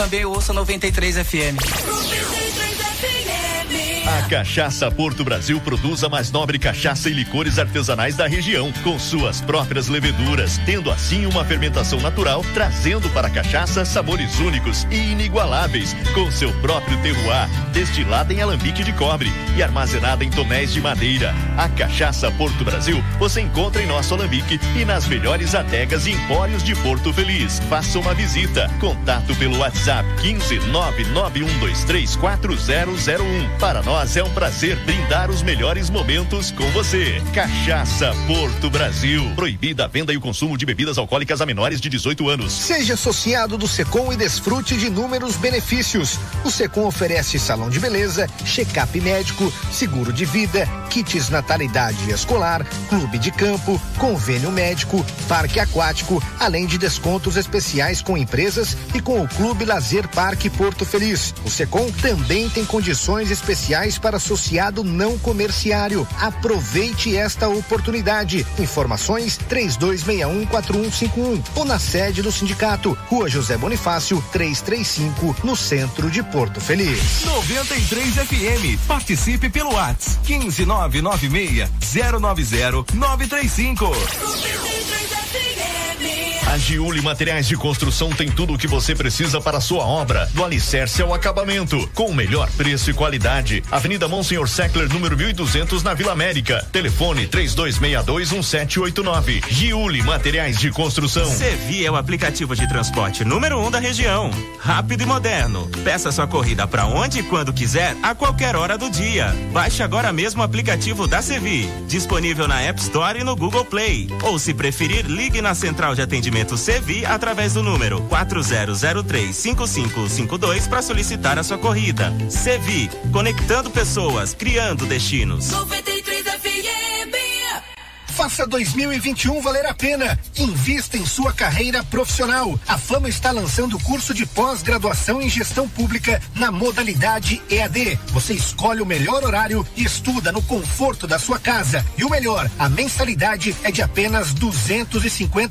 também ouça 93 FM. 93 FM. A Cachaça Porto Brasil produz a mais nobre cachaça e licores artesanais da região, com suas próprias leveduras, tendo assim uma fermentação natural, trazendo para a cachaça sabores únicos e inigualáveis, com seu próprio terroir, destilada em alambique de cobre e armazenada em tonéis de madeira. A Cachaça Porto Brasil você encontra em nosso alambique e nas melhores adegas e empórios de Porto Feliz. Faça uma visita. Contato pelo WhatsApp 15 991234001. Para nós é um prazer brindar os melhores momentos com você. Cachaça Porto Brasil. Proibida a venda e o consumo de bebidas alcoólicas a menores de 18 anos. Seja associado do Secom e desfrute de inúmeros benefícios. O Secom oferece salão de beleza, check-up médico, seguro de vida, kits natalidade escolar, clube de campo, convênio médico, parque aquático, além de descontos especiais com empresas e com o Clube Lazer Parque Porto Feliz. O Secom também tem condições especiais para associado não comerciário. Aproveite esta oportunidade. Informações 32614151 ou na sede do sindicato, Rua José Bonifácio, 335, no centro de Porto Feliz. 93 FM. Participe pelo WhatsApp 15996 090 935. 93 a Giuli Materiais de Construção tem tudo o que você precisa para a sua obra, do alicerce ao acabamento, com o melhor preço e qualidade. Avenida Monsenhor Seckler, número 1200, na Vila América. Telefone 32621789. Giuli Materiais de Construção. Sevi é o aplicativo de transporte número um da região. Rápido e moderno. Peça sua corrida para onde e quando quiser, a qualquer hora do dia. Baixe agora mesmo o aplicativo da Sevi, disponível na App Store e no Google Play. Ou se preferir, ligue na central de atendimento atendimento Sevi através do número 40035552 para solicitar a sua corrida. Sevi, conectando pessoas, criando destinos. 93 Faça 2021 valer a pena. Invista em sua carreira profissional. A Fama está lançando o curso de pós-graduação em gestão pública na modalidade EAD. Você escolhe o melhor horário e estuda no conforto da sua casa. E o melhor, a mensalidade é de apenas duzentos e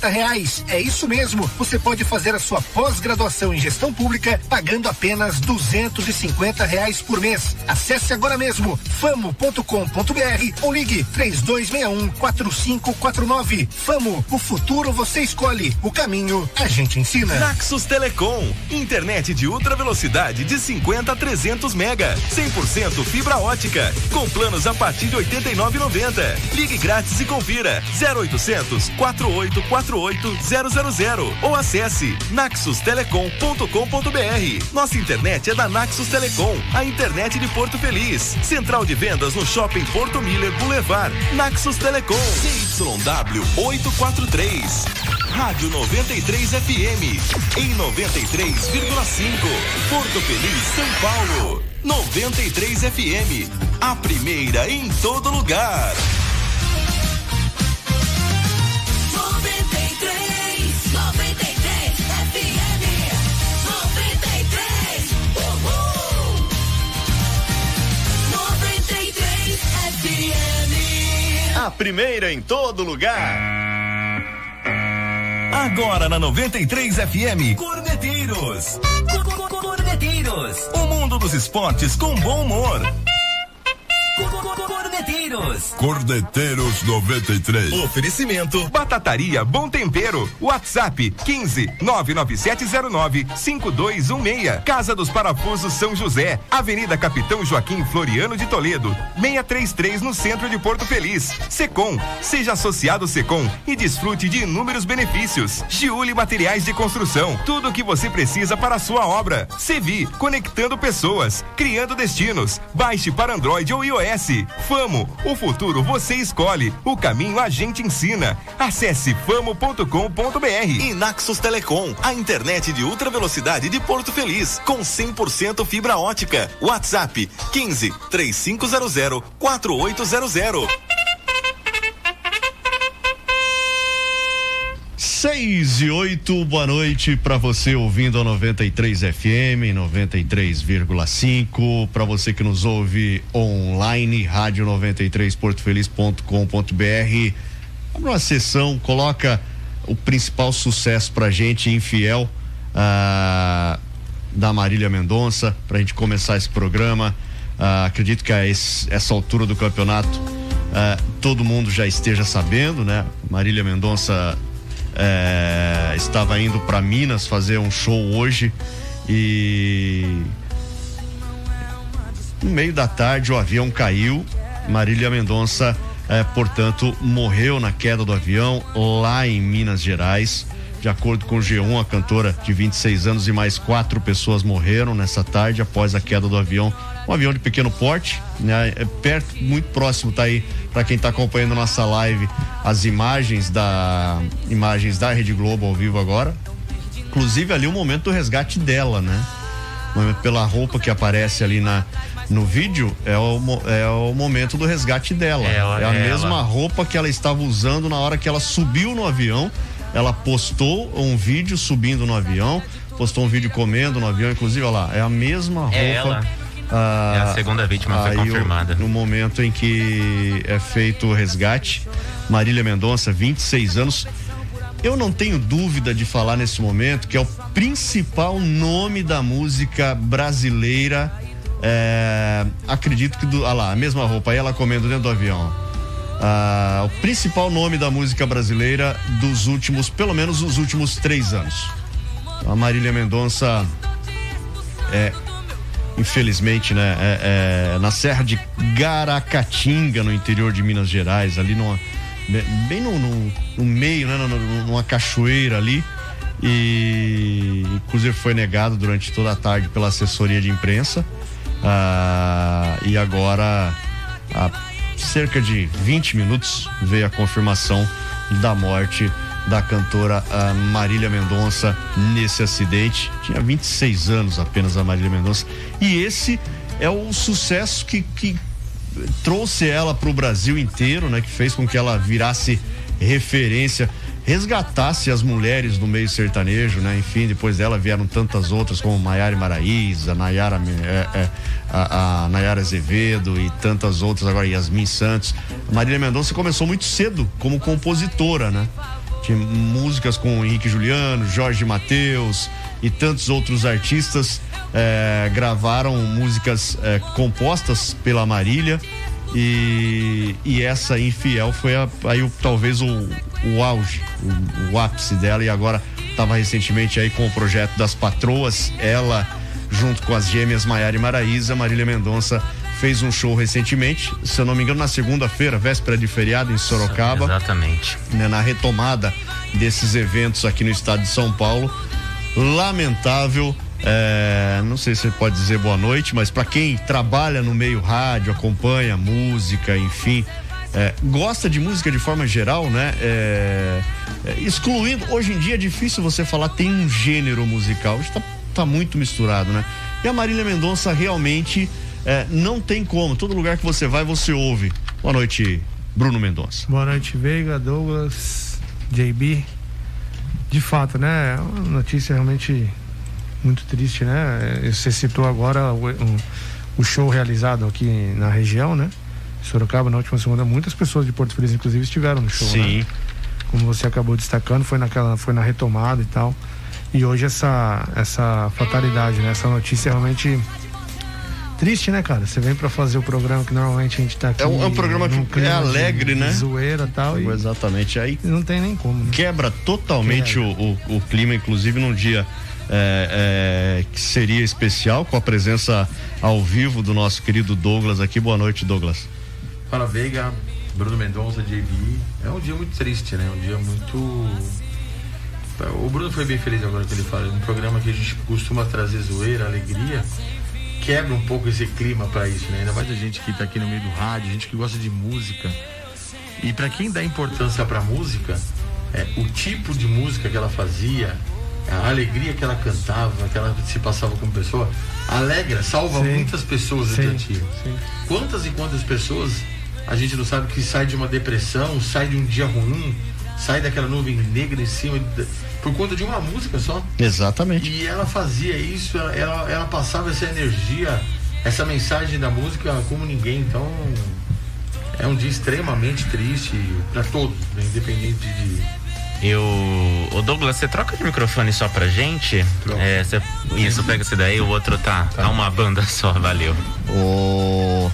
reais. É isso mesmo. Você pode fazer a sua pós-graduação em gestão pública pagando apenas duzentos e reais por mês. Acesse agora mesmo famo.com.br ou ligue três dois um quatro 4549. Famo, o futuro você escolhe, o caminho a gente ensina. Naxos Telecom, internet de ultra velocidade de 50 a 300 mega, 100% fibra ótica, com planos a partir de 89,90. Ligue grátis e confira 0800 4848 000 ou acesse naxustelecom.com.br. Nossa internet é da Naxos Telecom, a internet de Porto Feliz. Central de vendas no Shopping Porto Miller Boulevard. Naxos Telecom. CYW 843. Rádio 93 FM. Em 93,5. Porto Feliz, São Paulo. 93 FM. A primeira em todo lugar. Primeira em todo lugar. Agora na 93 FM, Corneteiros. Corneteiros. O mundo dos esportes com bom humor. Cordeteiros. Cordeteiros 93. Oferecimento. Batataria Bom Tempero. WhatsApp 15 99709 5216. Casa dos Parafusos São José. Avenida Capitão Joaquim Floriano de Toledo. 633 no centro de Porto Feliz. Secom. Seja associado Secom e desfrute de inúmeros benefícios. Giuli Materiais de Construção. Tudo o que você precisa para a sua obra. Sevi. Conectando pessoas. Criando destinos. Baixe para Android ou iOS iOS. Famo, o futuro você escolhe, o caminho a gente ensina. Acesse famo.com.br. E Naxos Telecom, a internet de ultra velocidade de Porto Feliz, com 100% fibra ótica. WhatsApp 15 3500 4800. Seis e oito, boa noite para você ouvindo a 93 FM, 93,5. Para você que nos ouve online, rádio 93 portofeliz.com.br. Abre uma sessão, coloca o principal sucesso pra gente, infiel. Ah, da Marília Mendonça para a gente começar esse programa. Uh, acredito que a esse, essa altura do campeonato uh, todo mundo já esteja sabendo, né? Marília Mendonça uh, estava indo para Minas fazer um show hoje e no meio da tarde o avião caiu. Marília Mendonça, eh, portanto, morreu na queda do avião lá em Minas Gerais. De acordo com o G1, a cantora de 26 anos e mais quatro pessoas morreram nessa tarde após a queda do avião. Um avião de pequeno porte, né? É perto, muito próximo, tá aí para quem está acompanhando nossa live as imagens da imagens da Rede Globo ao vivo agora. Inclusive ali o momento do resgate dela, né? Pela roupa que aparece ali na, no vídeo é o, é o momento do resgate dela. É, é a é mesma ela. roupa que ela estava usando na hora que ela subiu no avião ela postou um vídeo subindo no avião, postou um vídeo comendo no avião, inclusive, olha lá, é a mesma roupa. É ela. Ah, é a segunda vítima foi confirmada. O, no momento em que é feito o resgate, Marília Mendonça, 26 anos. Eu não tenho dúvida de falar nesse momento que é o principal nome da música brasileira. É, acredito que do, ah lá, a mesma roupa, aí ela comendo dentro do avião ah, o principal nome da música brasileira dos últimos, pelo menos os últimos três anos. A Marília Mendonça é, infelizmente, né, é, é, na Serra de Garacatinga, no interior de Minas Gerais, ali numa, bem no, no, no meio, né, numa cachoeira ali. E inclusive foi negado durante toda a tarde pela assessoria de imprensa. Ah, e agora a cerca de 20 minutos veio a confirmação da morte da cantora Marília Mendonça nesse acidente. Tinha 26 anos apenas a Marília Mendonça. E esse é o sucesso que, que trouxe ela para o Brasil inteiro, né? Que fez com que ela virasse referência resgatasse as mulheres do meio sertanejo, né? Enfim, depois dela vieram tantas outras como Maiara Maraíza, Nayara, é, é, a, a Nayara Azevedo e tantas outras, agora Yasmin Santos. Marília Mendonça começou muito cedo como compositora, né? Tinha músicas com Henrique Juliano, Jorge Mateus e tantos outros artistas é, gravaram músicas é, compostas pela Marília e, e essa Infiel foi a, aí o, talvez o, o auge, o, o ápice dela e agora estava recentemente aí com o projeto das patroas, ela junto com as gêmeas Maiara e Maraísa, Marília Mendonça fez um show recentemente, se eu não me engano, na segunda-feira, véspera de feriado em Sorocaba. Exatamente. Né, na retomada desses eventos aqui no estado de São Paulo. Lamentável é, não sei se você pode dizer boa noite, mas para quem trabalha no meio rádio, acompanha música, enfim, é, gosta de música de forma geral, né? É, excluindo, hoje em dia é difícil você falar tem um gênero musical, está tá muito misturado, né? E a Marília Mendonça realmente é, não tem como, todo lugar que você vai você ouve. Boa noite, Bruno Mendonça. Boa noite, Veiga, Douglas, JB. De fato, né? É uma notícia realmente muito triste, né? Você citou agora o, um, o show realizado aqui na região, né? Sorocaba, na última semana, muitas pessoas de Porto Feliz, inclusive, estiveram no show, né? Sim. Né? Como você acabou destacando, foi naquela, foi na retomada e tal. E hoje essa, essa fatalidade, né? Essa notícia realmente triste, né, cara? Você vem para fazer o programa que normalmente a gente tá aqui. É um, é um programa que é alegre, de, né? Zoeira e tal. Exatamente. Aí não tem nem como. Né? Quebra totalmente quebra. O, o, o, clima, inclusive num dia é, é, que seria especial com a presença ao vivo do nosso querido Douglas aqui. Boa noite, Douglas. Fala, Veiga, Bruno Mendonça, JB. É um dia muito triste, né? Um dia muito. O Bruno foi bem feliz agora que ele fala. Um programa que a gente costuma trazer zoeira, alegria, quebra um pouco esse clima para isso, né? Ainda mais a gente que tá aqui no meio do rádio, gente que gosta de música. E para quem dá importância para música, é, o tipo de música que ela fazia, a alegria que ela cantava, que ela se passava como pessoa, alegra, salva sim. muitas pessoas sim, dia. Quantas e quantas pessoas a gente não sabe que sai de uma depressão, sai de um dia ruim, sai daquela nuvem negra em cima de, por conta de uma música só. Exatamente. E ela fazia isso, ela, ela, ela passava essa energia, essa mensagem da música como ninguém. Então é um dia extremamente triste para todos, né? independente de Eu. Ô Douglas, você troca de microfone só pra gente? É, cê, isso, pega esse daí, o outro tá. Tá uma banda só, valeu. O...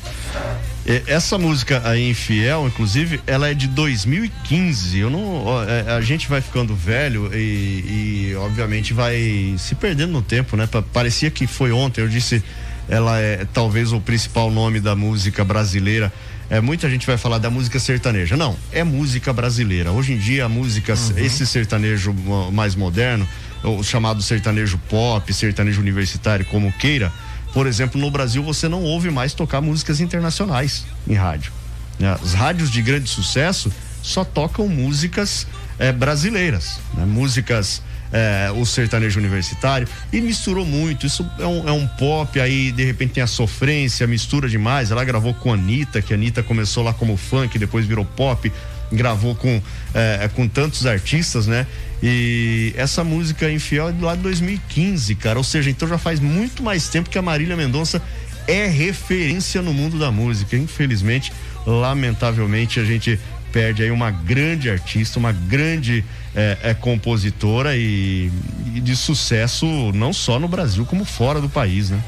Essa música aí, Infiel, inclusive, ela é de 2015. Eu não, é, a gente vai ficando velho e, e, obviamente vai se perdendo no tempo, né? Parecia que foi ontem. Eu disse, ela é talvez o principal nome da música brasileira. É, muita gente vai falar da música sertaneja. Não, é música brasileira. Hoje em dia a música, uhum. esse sertanejo mais moderno, o chamado sertanejo pop, sertanejo universitário, como queira por exemplo, no Brasil você não ouve mais tocar músicas internacionais em rádio. Né? As rádios de grande sucesso só tocam músicas é, brasileiras, né? músicas é, o sertanejo universitário e misturou muito. Isso é um, é um, pop, aí de repente tem a sofrência, mistura demais. Ela gravou com a Anitta, que a Anitta começou lá como funk, depois virou pop, gravou com, é, com tantos artistas, né? E essa música Infiel é lá de 2015, cara. Ou seja, então já faz muito mais tempo que a Marília Mendonça é referência no mundo da música. Infelizmente, lamentavelmente, a gente perde aí uma grande artista, uma grande é, é, compositora e, e, de sucesso não só no Brasil, como fora do país, né?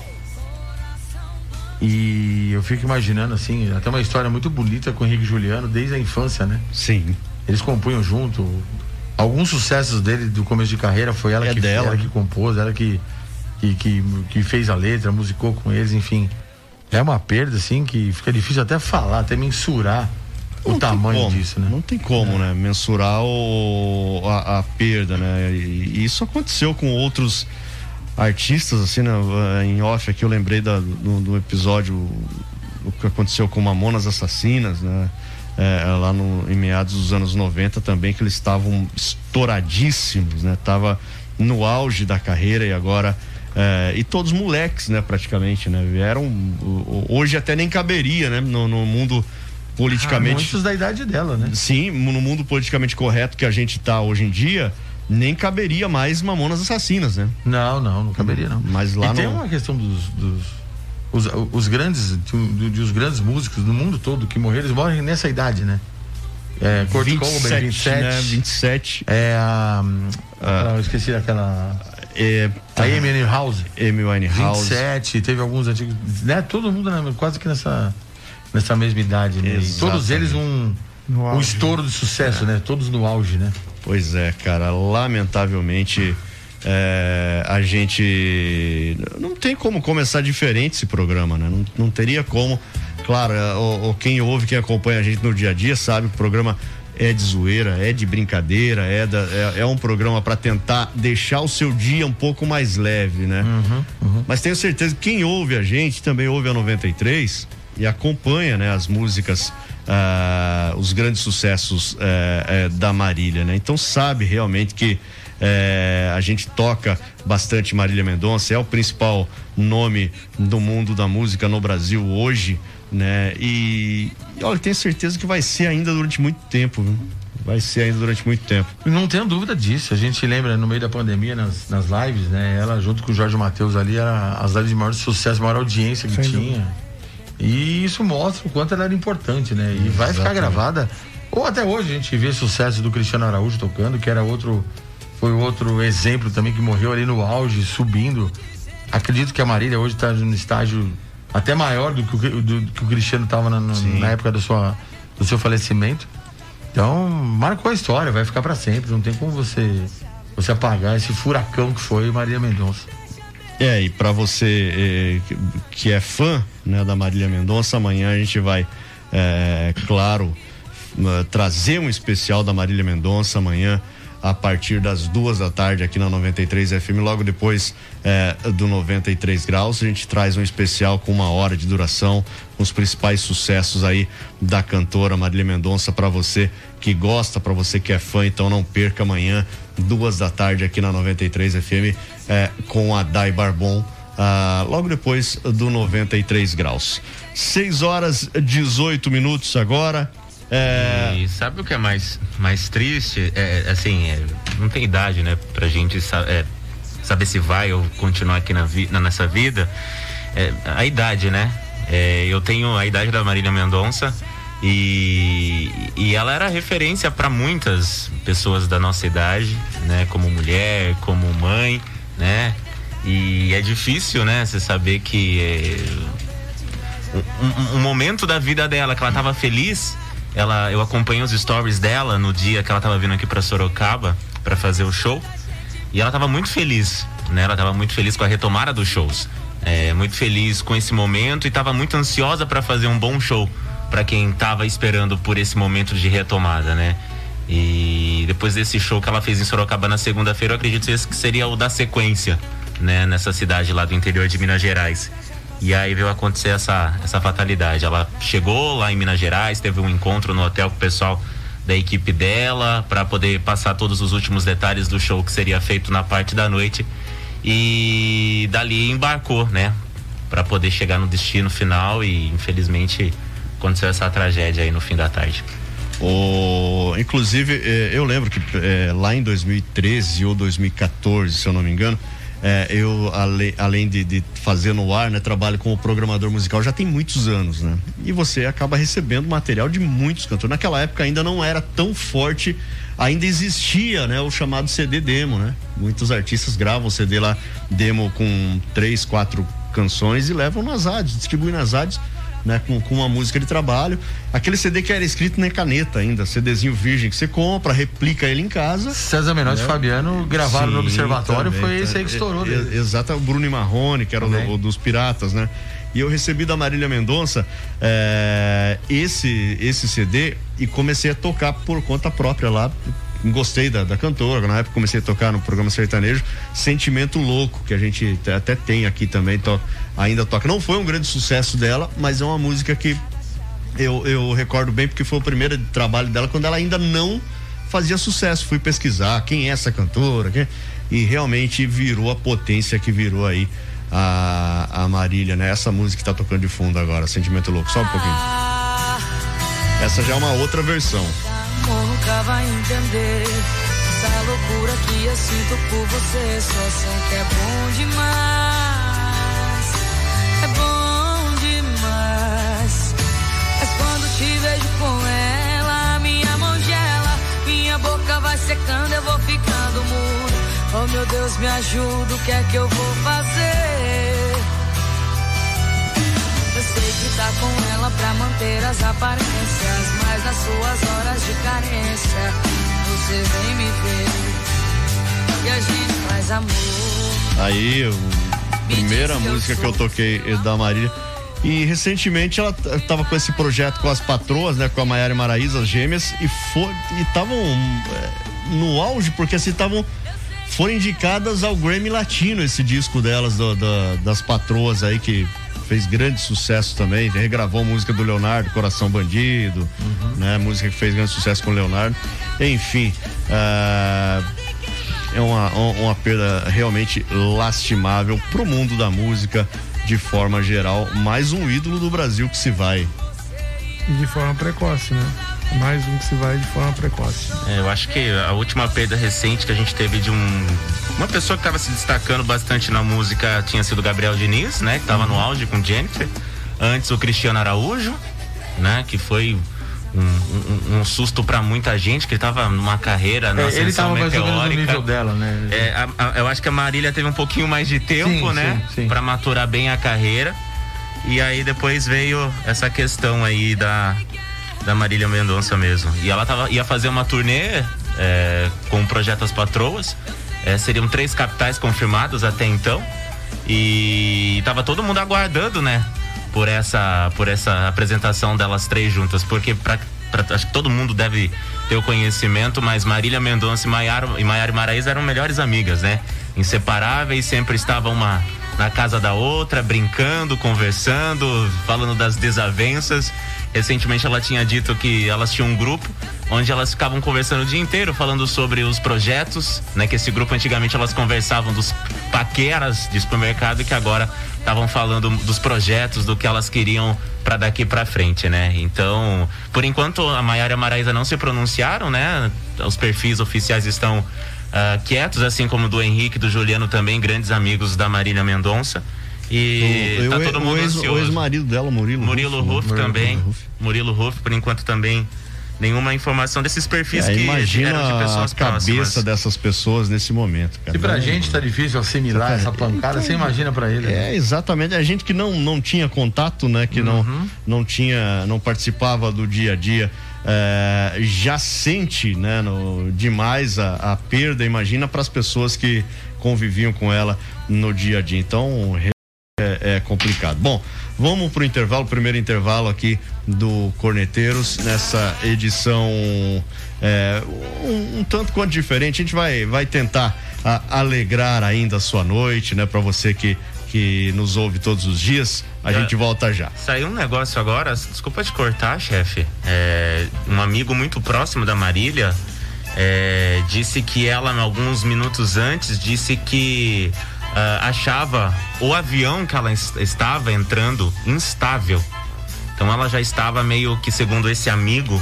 E eu fico imaginando assim, até uma história muito bonita com o Henrique Juliano desde a infância, né? Sim. Eles compunham junto, alguns sucessos dele do começo de carreira foi ela, é que, dela. ela que compôs, ela que, que, que, que, fez a letra, musicou com eles, enfim. É uma perda, assim, que fica difícil até falar, até mensurar não o tamanho disso, né? Não tem como, é. né? Mensurar o, a, a, perda, né? E, isso aconteceu com outros artistas, assim, né? Em off aqui eu lembrei da, do, do episódio o que aconteceu com Mamonas Assassinas, né? é, lá no, em meados dos anos 90 também, que eles estavam estouradíssimos, né? Tava no auge da carreira e agora. É, e todos moleques, né, praticamente, né? Vieram. Hoje até nem caberia, né? No, no mundo politicamente. Ah, muitos da idade dela, né? Sim, no mundo politicamente correto que a gente tá hoje em dia, nem caberia mais Mamonas Assassinas, né? Não, não, não caberia, não. Mas lá e tem uma questão dos, dos os, os grandes, de, de, os grandes músicos do mundo todo que morreram, eles morrem nessa idade, né? É, Kurt 27, Cobain, 27. Né? 27. É a. Ah, eu esqueci daquela. É, a Amy House. Amy Winehouse. 27, teve alguns antigos. Né? Todo mundo né, quase que nessa, nessa mesma idade, né? Todos eles um, um estouro de sucesso, é. né? Todos no auge, né? Pois é, cara. Lamentavelmente é, a gente não tem como começar diferente esse programa, né? Não, não teria como. Claro, é, o, o, quem ouve, quem acompanha a gente no dia a dia sabe que o programa é de zoeira, é de brincadeira, é, da, é, é um programa para tentar deixar o seu dia um pouco mais leve, né? Uhum, uhum. Mas tenho certeza que quem ouve a gente também ouve a 93 e acompanha, né, as músicas, uh, os grandes sucessos uh, uh, da Marília, né? Então sabe realmente que é, a gente toca bastante Marília Mendonça, é o principal nome do mundo da música no Brasil hoje, né? E, e olha, tenho certeza que vai ser ainda durante muito tempo, viu? Vai ser ainda durante muito tempo. Não tenho dúvida disso. A gente lembra no meio da pandemia, nas, nas lives, né? Ela junto com o Jorge Matheus ali, era as lives de maior sucesso, maior audiência que Sem tinha. Dúvida. E isso mostra o quanto ela era importante, né? E Exatamente. vai ficar gravada. Ou até hoje a gente vê sucesso do Cristiano Araújo tocando, que era outro foi outro exemplo também que morreu ali no auge, subindo. Acredito que a Marília hoje está no estágio até maior do que o, do, do que o Cristiano estava na, na, época da sua, do seu falecimento. Então, marcou a história, vai ficar para sempre. Não tem como você, você apagar esse furacão que foi Marília Mendonça. É, e para você eh, que é fã né, da Marília Mendonça, amanhã a gente vai, é, claro, trazer um especial da Marília Mendonça amanhã a partir das duas da tarde aqui na 93 FM. Logo depois é, do 93 graus, a gente traz um especial com uma hora de duração, com os principais sucessos aí da cantora Marília Mendonça para você que gosta, para você que é fã. Então não perca amanhã, duas da tarde aqui na 93 FM é, com a Dai Barbon. Ah, logo depois do 93 graus. 6 horas 18 minutos agora. É... E sabe o que é mais, mais triste? É, assim, é, não tem idade, né, pra gente é, saber se vai ou continuar aqui na vi, nessa vida. É, a idade, né? É, eu tenho a idade da Marília Mendonça, E, e ela era referência para muitas pessoas da nossa idade, né? Como mulher, como mãe, né? E é difícil, né? Você saber que é, um, um, momento da vida dela que ela estava feliz, ela, eu acompanhei os stories dela no dia que ela estava vindo aqui para Sorocaba para fazer o show e ela estava muito feliz, né? Ela estava muito feliz com a retomada dos shows, é, muito feliz com esse momento e estava muito ansiosa para fazer um bom show para quem estava esperando por esse momento de retomada, né? E depois desse show que ela fez em Sorocaba na segunda-feira, eu acredito que seria o da sequência, né? Nessa cidade lá do interior de Minas Gerais. E aí veio acontecer essa, essa fatalidade. Ela chegou lá em Minas Gerais, teve um encontro no hotel com o pessoal da equipe dela para poder passar todos os últimos detalhes do show que seria feito na parte da noite. E dali embarcou, né? Para poder chegar no destino final e infelizmente aconteceu essa tragédia aí no fim da tarde. O, inclusive, eh, eu lembro que eh, lá em 2013 ou 2014, se eu não me engano, eh, eu, ale, além de, de, fazer no ar, né, trabalho como programador musical já tem muitos anos, né? E você acaba recebendo material de muitos cantores. Naquela época ainda não era tão forte, ainda existia, né, o chamado CD demo, né? Muitos artistas gravam CD lá, demo com três, quatro canções e levam nas rádios, distribuem nas rádios né? Com, com uma música de trabalho. Aquele CD que era escrito na caneta ainda, CDzinho virgem que você compra, replica ele em casa. César Menotti né? e Fabiano gravaram Sim, no Observatório, também, foi esse aí que estourou. É, exato, o Bruno e Marrone, que era o, o, dos Piratas, né? E eu recebi da Marília Mendonça é, esse, esse CD e comecei a tocar por conta própria lá, gostei da, da cantora, na época comecei a tocar no programa sertanejo, Sentimento Louco, que a gente até tem aqui também, to, ainda toca. Não foi um grande sucesso dela, mas é uma música que eu, eu recordo bem porque foi o primeiro trabalho dela quando ela ainda não fazia sucesso. Fui pesquisar quem é essa cantora, quem... e realmente virou a potência que virou aí a, a Marília, né? Essa música que tá tocando de fundo agora, Sentimento Louco, só um pouquinho. Essa já é uma outra versão amor nunca vai entender. Essa loucura que eu sinto por você, só sei que é bom demais. É bom demais. Mas quando te vejo com ela, minha mão gela, minha boca vai secando, eu vou ficando mudo. Oh meu Deus, me ajuda, o que é que eu vou fazer? Tá com ela pra manter as aparências, mas nas suas horas de carência, você vem me ver e a gente faz amor. Aí, a primeira música que eu toquei é da Marília. E recentemente ela tava com esse projeto com as patroas, né? Com a Maiara e Maraísa, as gêmeas, e estavam é, no auge, porque assim estavam foram indicadas ao Grammy Latino esse disco delas, do, do, das patroas aí que fez grande sucesso também, regravou a música do Leonardo, Coração Bandido, uhum. né? Música que fez grande sucesso com o Leonardo. Enfim, uh, é uma, uma perda realmente lastimável pro mundo da música de forma geral. Mais um ídolo do Brasil que se vai. E de forma precoce, né? Mais um que se vai de forma precoce. É, eu acho que a última perda recente que a gente teve de um uma pessoa que estava se destacando bastante na música tinha sido Gabriel Diniz, né, que estava uhum. no auge com Jennifer. Antes o Cristiano Araújo, né, que foi um, um, um, susto para muita gente que ele tava numa carreira na é, ele tava meteórica. no nível dela, né? É, a, a, eu acho que a Marília teve um pouquinho mais de tempo, sim, né, para maturar bem a carreira. E aí depois veio essa questão aí da da Marília Mendonça mesmo. E ela tava, ia fazer uma turnê é, com o projeto As Patroas. É, seriam três capitais confirmadas até então. E tava todo mundo aguardando, né? Por essa, por essa apresentação delas três juntas. Porque pra, pra, acho que todo mundo deve ter o conhecimento, mas Marília Mendonça e Maiara e, Maiara Maraísa eram melhores amigas, né? Inseparáveis, sempre estavam uma na casa da outra, brincando, conversando, falando das desavenças. Recentemente ela tinha dito que elas tinham um grupo onde elas ficavam conversando o dia inteiro, falando sobre os projetos, né? Que esse grupo antigamente elas conversavam dos paqueras de supermercado que agora estavam falando dos projetos, do que elas queriam para daqui para frente, né? Então, por enquanto a Maiara e a Maraísa não se pronunciaram, né? Os perfis oficiais estão uh, quietos, assim como do Henrique e do Juliano também, grandes amigos da Marília Mendonça. E o, tá todo mundo o ex, ansioso. O ex-marido dela, Murilo. Murilo Ruff também. Murilo Ruff, por enquanto também nenhuma informação desses perfis É, que imagina de pessoas a cabeça próximas. dessas pessoas nesse momento, cara. Se pra Não- gente tá difícil assimilar essa pancada, você imagina pra ele. né? É, exatamente. A gente que não, não tinha contato, né? Que não, não tinha, não participava do dia a dia, é, já sente, né? No, demais a, a perda, imagina para as pessoas que conviviam com ela no dia a dia. Então, é, é complicado. Bom, vamos pro intervalo, primeiro intervalo aqui do Corneteiros nessa edição é, um, um tanto quanto diferente. A gente vai, vai tentar a- alegrar ainda a sua noite, né? Para você que que nos ouve todos os dias. A gente volta já. Saiu um negócio agora, desculpa te cortar, chefe. É, um amigo muito próximo da Marília é, disse que ela, alguns minutos antes, disse que ah, achava o avião que ela es- estava entrando instável. Então ela já estava meio que, segundo esse amigo,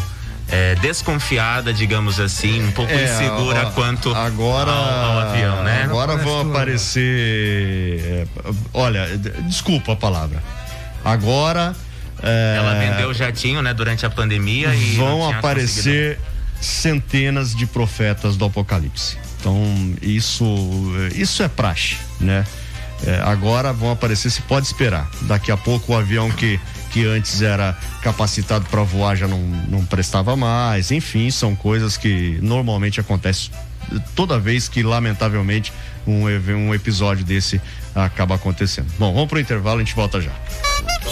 é, desconfiada, digamos assim, um pouco É, insegura ó, quanto agora, ao, ao avião, né? Agora vão aparecer. é, olha, desculpa a palavra. Agora. é, Ela vendeu o jatinho, né, durante a pandemia e vão aparecer centenas de profetas do Apocalipse. Então, isso, isso é praxe, né? É, agora vão aparecer, se pode esperar. Daqui a pouco o avião que, que antes era capacitado para voar já não, não prestava mais. Enfim, são coisas que normalmente acontecem toda vez que, lamentavelmente, um, um episódio desse acaba acontecendo. Bom, vamos pro intervalo, a gente volta já.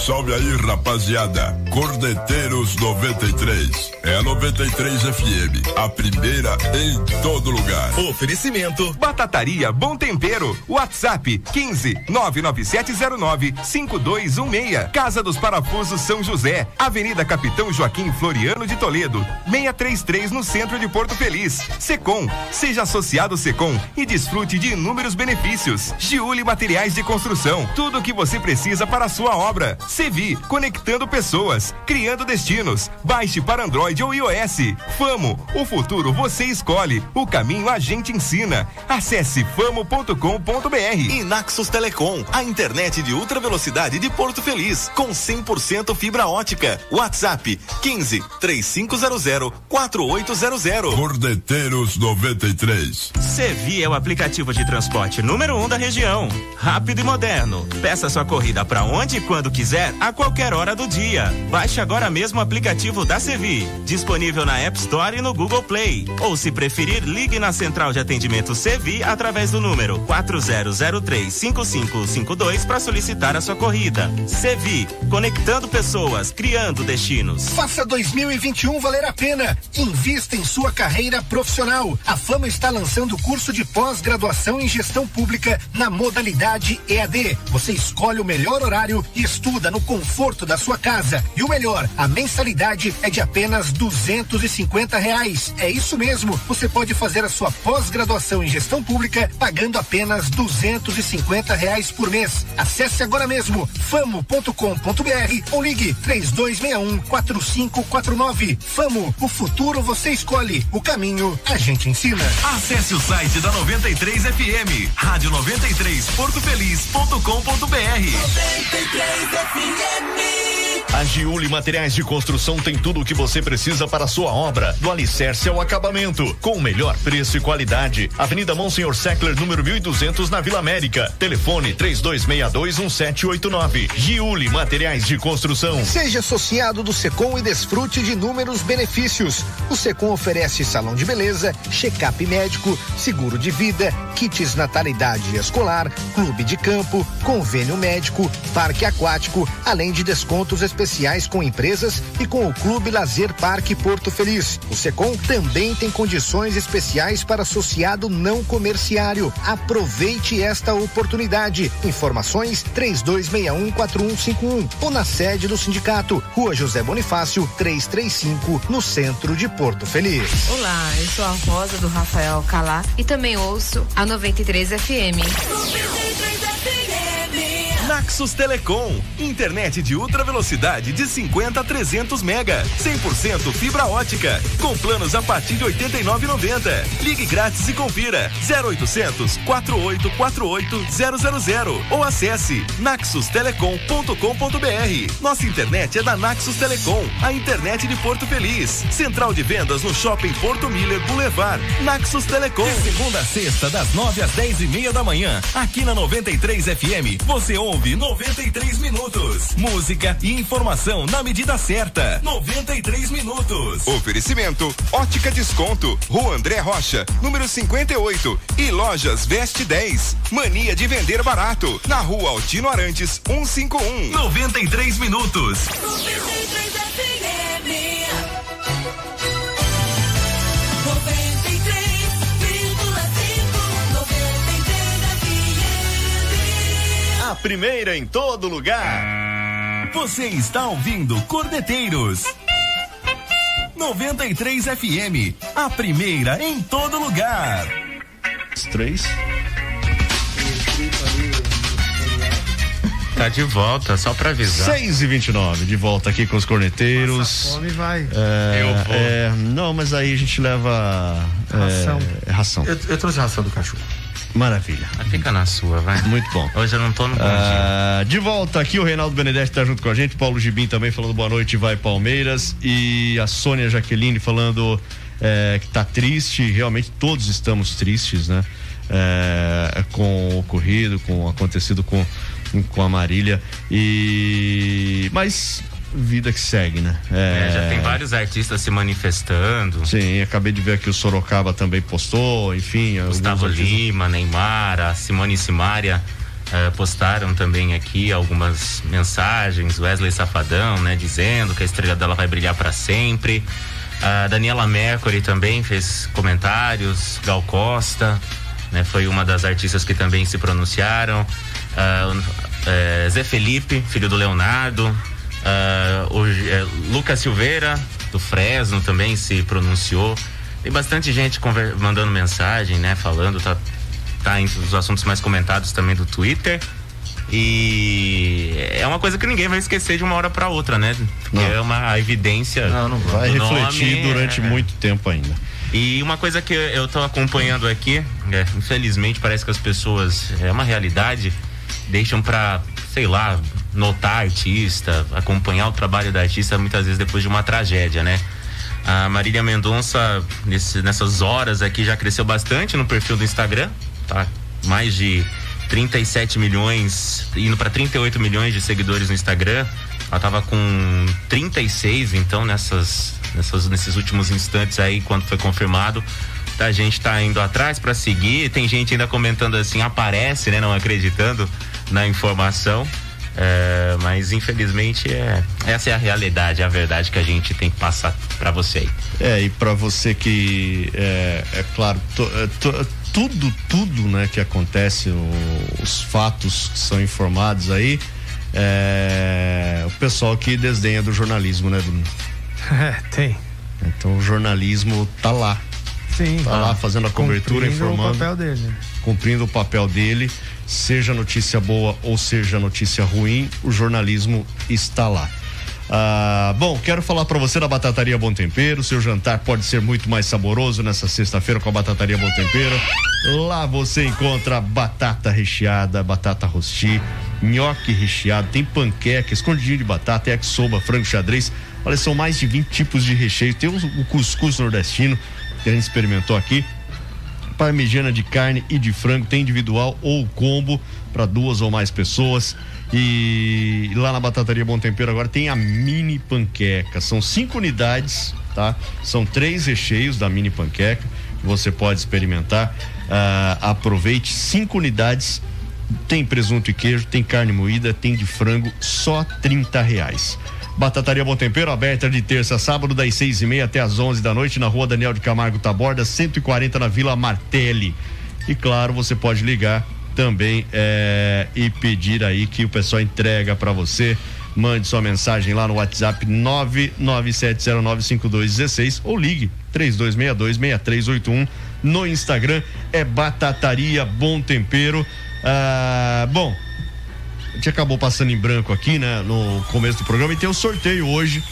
Salve aí, rapaziada. Cordeteiros 93. É a 93 FM. A primeira em todo lugar. Oferecimento Batataria Bom Tempero. WhatsApp 15 99709 5216. Casa dos Parafusos São José. Avenida Capitão Joaquim Floriano de Toledo. 633 no centro de Porto Feliz. Secom. Seja associado Secom e desfrute de inúmeros benefícios. Giuli Materiais de Construção. Tudo o que você precisa para a sua obra. Sevi. Conectando pessoas. Criando destinos. Baixe para Android ou iOS. Famo. O futuro você escolhe. O caminho a gente ensina. Acesse famo.com.br. E Naxos Telecom, a internet de ultra velocidade de Porto Feliz, com 100% fibra ótica. WhatsApp 15 3500 4800. Cordeteiros 93. Sevi é o aplicativo de transporte número um da região. Rápido e moderno. Peça sua corrida para onde e quando quiser, a qualquer hora do dia. Baixe agora mesmo o aplicativo da Sevi. Disponível na App Store e no Google Play. Ou se preferir, ligue na central de atendimento Sevi através do número 40035552 para solicitar a sua corrida. Sevi, conectando pessoas, criando destinos. Faça 2021 valer a pena. Invista em sua carreira profissional. A Fama está lançando o curso de pós-graduação em gestão pública na modalidade EAD. Você escolhe o melhor horário e estuda no conforto da sua casa. E o melhor, a mensalidade é de apenas duzentos e reais. É isso mesmo. Você pode fazer a sua pós-graduação em gestão pública pagando apenas duzentos e reais por mês. Acesse agora mesmo famo.com.br ou ligue três dois um quatro cinco quatro nove. Famo, o futuro você escolhe, o caminho a gente ensina. Acesse o site da 93 FM, rádio 93 A Giuli Materiais de Construção tem tudo o que você precisa para a sua obra, do alicerce ao acabamento, com o melhor preço e qualidade. Avenida Monsenhor Seckler, número 1200, na Vila América. Telefone 32621789. Giuli Materiais de Construção. Seja associado do Secom e desfrute de inúmeros benefícios. O Secom oferece salão de beleza, check-up médico, seguro de vida, kits natalidade escolar, clube de campo, convênio médico, parque aquático, além de descontos especiais com empresas e com o Clube Lazer Parque Porto Feliz. O Secom também tem condições especiais para associado não comerciário. Aproveite esta oportunidade. Informações 32614151 ou na sede do sindicato, Rua José Bonifácio, 335, no centro de Porto Feliz. Olá, eu sou a Rosa do Rafael Calá e também ouço a 93 FM. Naxos Telecom, internet de ultra velocidade de 50 a 300 mega, 100% fibra ótica, com planos a partir de 89,90. Ligue grátis e confira 0800 4848 000 ou acesse naxostelecom.com.br. Nossa internet é da Naxos Telecom, a internet de Porto Feliz. Central de vendas no Shopping Porto Miller Boulevard. Naxos Telecom. De segunda a sexta, das 9 às 10 e meia da manhã, aqui na 93 FM, você ouve 93 minutos. Música e informação na medida certa. 93 minutos. Oferecimento: Ótica Desconto, Rua André Rocha, número 58 e Lojas Veste 10. Mania de vender barato, na Rua Altino Arantes, 151. 93 minutos. 93 A primeira em todo lugar. Você está ouvindo Cordeteiros. 93 FM, a primeira em todo lugar. Três. Tá de volta, só pra avisar. 6 e 29 de volta aqui com os corneteiros. Fome vai. É, Eu vou. é, não, mas aí a gente leva. Ração. É, ração. Eu, eu trouxe ração do cachorro. Maravilha. Mas Fica na sua, vai. Muito bom. Hoje eu não tô no bom. Ah, de volta aqui, o Reinaldo Benedetti tá junto com a gente, Paulo Gibim também falando boa noite, vai Palmeiras, e a Sônia Jaqueline falando é, que tá triste, realmente todos estamos tristes, né? É, com o ocorrido, com o acontecido com, com a Marília, e. Mas vida que segue, né? É, já tem vários artistas se manifestando. Sim, acabei de ver aqui o Sorocaba também postou, enfim. Gustavo Lima, Neymar, a Simone Simaria eh, postaram também aqui algumas mensagens, Wesley Safadão, né, dizendo que a estrela dela vai brilhar para sempre. A Daniela Mercury também fez comentários, Gal Costa, né, foi uma das artistas que também se pronunciaram. Eh, Zé Felipe, filho do Leonardo, o eh, Lucas Silveira, do Fresno, também se pronunciou. Tem bastante gente mandando mensagem, né? Falando, tá, tá entre os assuntos mais comentados também do Twitter. E é uma coisa que ninguém vai esquecer de uma hora para outra, né? Porque Não. é uma evidência. Vai do refletir nome, durante é. muito tempo ainda. E uma coisa que eu tô acompanhando aqui, é, infelizmente parece que as pessoas, é uma realidade, deixam pra, sei lá, notar artista, acompanhar o trabalho da artista muitas vezes depois de uma tragédia, né? A Marília Mendonça, nesse- nessas horas aqui, já cresceu bastante no perfil do Instagram, tá? Mais de 37 milhões, indo para 38 milhões de seguidores no Instagram. Ela tava com 36, então, nessas, nessas, nesses últimos instantes aí, quando foi confirmado. A gente tá indo atrás para seguir. Tem gente ainda comentando assim, aparece, né? Não acreditando na informação. É, mas infelizmente é, essa é a realidade, a verdade que a gente tem que passar para você aí. É, e para você que é, é claro, to- é, to- tudo, tudo, né, que acontece, o- os fatos que são informados aí, é, o pessoal que desdenha do jornalismo, né, Bruno? É, tem. Então o jornalismo tá lá. Sim. Tá lá fazendo a cobertura, informando. o papel dele. Cumprindo o papel dele, seja notícia boa ou seja notícia ruim, o jornalismo está lá. Ah, bom, quero falar para você da Batataria Bom Tempero. Seu jantar pode ser muito mais saboroso nessa sexta-feira com a Batataria Bom Tempero. Lá você encontra batata recheada, batata rosti, nhoque recheado, tem panqueca, escondidinho de batata, yakisoba, frango xadrez. Olha, são mais de 20 tipos de recheio. Tem o cuscuz nordestino que a gente experimentou aqui parmegiana de carne e de frango, tem individual ou combo para duas ou mais pessoas. E lá na Batataria Bom Tempero agora tem a mini panqueca. São cinco unidades, tá? São três recheios da mini panqueca que você pode experimentar. Ah, aproveite cinco unidades. Tem presunto e queijo, tem carne moída, tem de frango, só 30 reais. Batataria Bom Tempero, aberta de terça a sábado, das seis e meia até as 11 da noite, na rua Daniel de Camargo Taborda, 140 na Vila Martelli. E claro, você pode ligar também eh, e pedir aí que o pessoal entrega para você. Mande sua mensagem lá no WhatsApp 997095216 ou ligue 3262-6381. No Instagram é Batataria Bom Tempero. Ah, bom, a gente acabou passando em branco aqui, né, no começo do programa e tem o sorteio hoje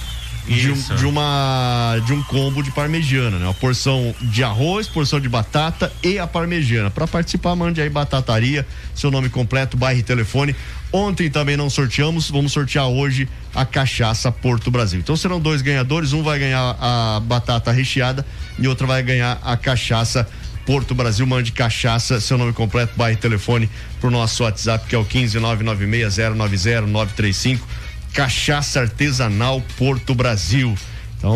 de, um, de, uma de um combo de parmegiana, né? Uma porção de arroz, porção de batata e a parmegiana. Para participar, mande aí batataria, seu nome completo, bairro e telefone. Ontem também não sorteamos, vamos sortear hoje a cachaça Porto Brasil. Então serão dois ganhadores, um vai ganhar a batata recheada e outro vai ganhar a cachaça Porto Brasil. Mande cachaça, seu nome completo, bairro e telefone pro nosso WhatsApp que é o 15996090935 Cachaça Artesanal Porto Brasil. Então,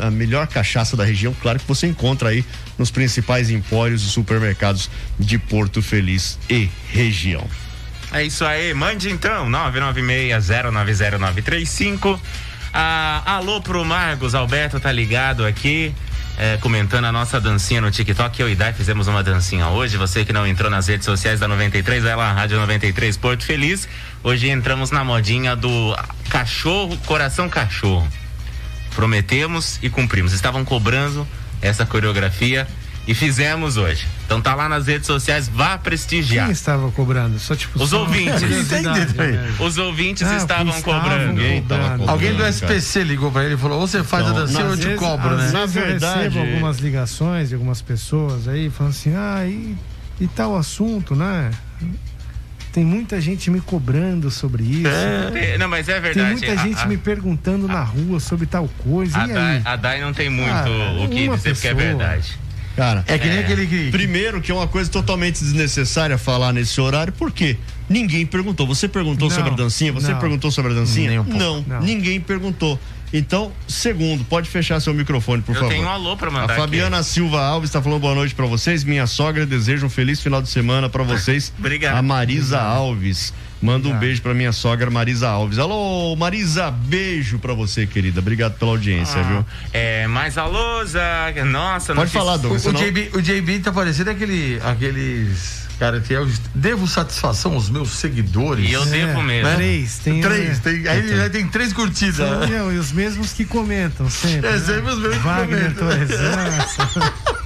a, a, melhor cachaça da região, claro que você encontra aí nos principais empórios e supermercados de Porto Feliz e região. É isso aí, mande então, 996090935. Ah, alô pro Marcos, Alberto tá ligado aqui. É, comentando a nossa dancinha no TikTok. Eu e Dai fizemos uma dancinha hoje. Você que não entrou nas redes sociais da 93, vai lá, Rádio 93 Porto Feliz. Hoje entramos na modinha do cachorro, coração cachorro. Prometemos e cumprimos. Estavam cobrando essa coreografia e fizemos hoje. Então tá lá nas redes sociais, vá prestigiar. Quem estava cobrando? Só tipo Os só ouvintes. né? Os ouvintes Ah, estavam, estavam cobrando. cobrando. Alguém do SPC ligou pra ele e falou: ou você faz a dancinha ou eu te cobro, às né? vezes eu recebo algumas ligações de algumas pessoas aí falando assim, ah, e, e tal assunto, né? Tem muita gente me cobrando sobre isso. É, não, mas é Tem verdade. muita A- gente a- me perguntando na rua sobre tal coisa. A e Dai, aí? a Dai não tem muito Cara, o que dizer, porque é pessoa. verdade. Cara, É que nem aquele que. Primeiro, que é uma coisa totalmente desnecessária falar nesse horário, porque ninguém perguntou. Você perguntou Não, sobre a dancinha? Você não. perguntou sobre a dancinha? Um não, Não. ninguém perguntou. Então, segundo, pode fechar seu microfone, por Eu favor. tenho um alô pra mandar A Fabiana Silva Alves está falando boa noite pra vocês. Minha sogra deseja um feliz final de semana pra vocês. Obrigado. A Marisa Alves. Manda um Obrigado. beijo pra minha sogra Marisa Alves. Alô, Marisa, beijo pra você, querida. Obrigado pela audiência, viu? É, mais alô, Zaga. Nossa, Pode falar, O, Douglas. o, senão- JB, o JB tá parecendo aquele, aqueles. Cara, que é o- devo satisfação aos meus seguidores. E eu devo mesmo. É, Três, tem. Três, né? tem, aí ele tem três curtidas. Né? meu, e os mesmos que comentam sempre. É, né? sempre os mesmos que comentam.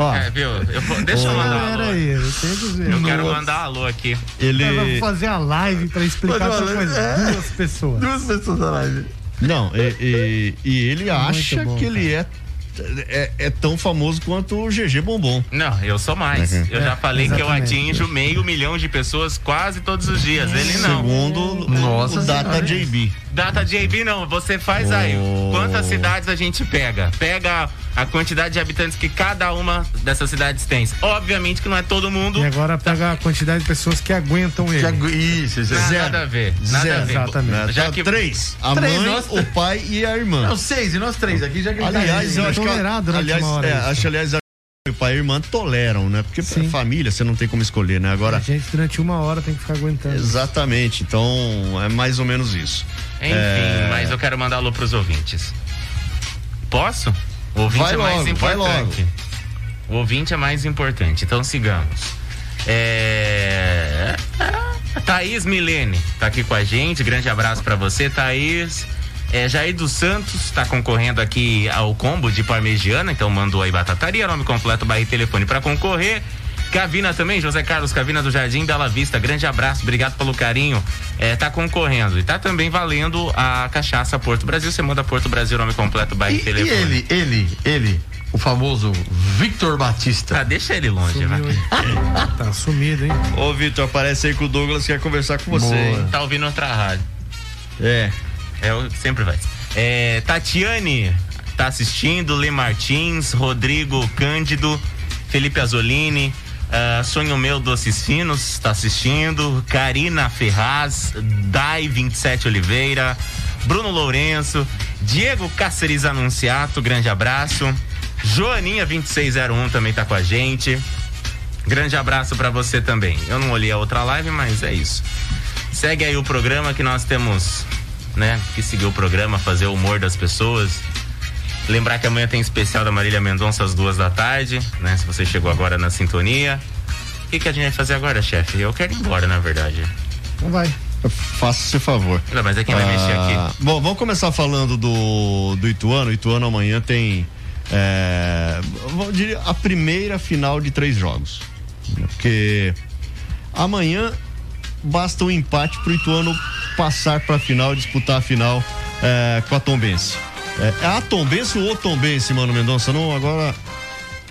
Ó, É, viu? Eu vou- deixa eu Não, mandar um alô. era aí, eu tenho que ver. Eu quero mandar alô aqui. ele. Vamos fazer a live pra explicar pra mais é. duas pessoas. Duas pessoas na live. Não, e, e- e ele acha bom, que ele é, é, é tão famoso quanto o GG Bombom. Não, eu sou mais. Uhum. Eu já É, falei que eu atinjo meio milhão de pessoas quase todos os dias. Ele não. Segundo Nossa o Data Senhora. JB. Data JB não, você faz aí. Oh. Quantas cidades a gente pega? Pega a quantidade de habitantes que cada uma dessas cidades tem. Obviamente que não é todo mundo. E agora pega a quantidade de pessoas que aguentam ele. Que agu- Isso, isso. Nada, Zero. nada a ver. Nada Zero. a ver. Exatamente. Já Tá, que- Três. A Três, mãe, nós- o pai e a irmã. Não, seis, e nós três aqui já que tá aliás, aí. eu acho que, tolerar durante aliás, hora é, acho, aliás, a- o pai e a irmã toleram, né? Porque Sim. família você não tem como escolher, né? Agora, A gente durante uma hora tem que ficar aguentando. exatamente. Então, é mais ou menos isso. Enfim, É. mas eu quero mandar alô pros ouvintes. Posso? O ouvinte Vai é mais logo, importante. O ouvinte é mais importante, então sigamos. É... Thaís Milene tá aqui com a gente, grande abraço pra você, Thaís. É, Jair dos Santos tá concorrendo aqui ao combo de parmegiana, então mandou aí batataria, nome completo, barra e telefone pra concorrer. Cavina também, José Carlos Cavina do Jardim Bela Vista, grande abraço, obrigado pelo carinho. É, tá concorrendo e tá também valendo a cachaça Porto Brasil. Você manda Porto Brasil, nome completo, barra e, E, e telefone. ele, ele, ele, o famoso Victor Batista. Tá, deixa ele longe, vai. Sumiu, hein? tá sumido, hein? Ô, Vitor, aparece aí que o Douglas quer conversar com você. Boa. hein? Tá ouvindo outra rádio. É. É, o que sempre vai. É, Tatiane tá assistindo, Lê Martins, Rodrigo Cândido, Felipe Azolini, ah, Sonho Meu Doces Finos tá assistindo, Karina Ferraz, Dai 27 Oliveira, Bruno Lourenço, Diego Cáceres Anunciato, grande abraço. Joaninha 2601 também tá com a gente. Grande abraço pra você também. Eu não olhei a outra live, mas é isso. Segue aí o programa que nós temos, né, que seguir o programa, fazer o humor das pessoas. Lembrar que amanhã tem especial da Marília Mendonça às duas da tarde, né? Se você chegou agora na sintonia. O que, que a gente vai fazer agora, chefe? Eu quero ir embora, na verdade. Então vai. Faça esse favor. Não, mas é quem vai mexer Ah, aqui. Bom, vamos começar falando do, do Ituano. O Ituano amanhã tem é, dizer, a primeira final de três jogos. Porque amanhã basta um empate pro Ituano passar para a final, disputar a final é, com a Tombense. É, é a Tombense ou o Tombense, mano Mendonça? Não, agora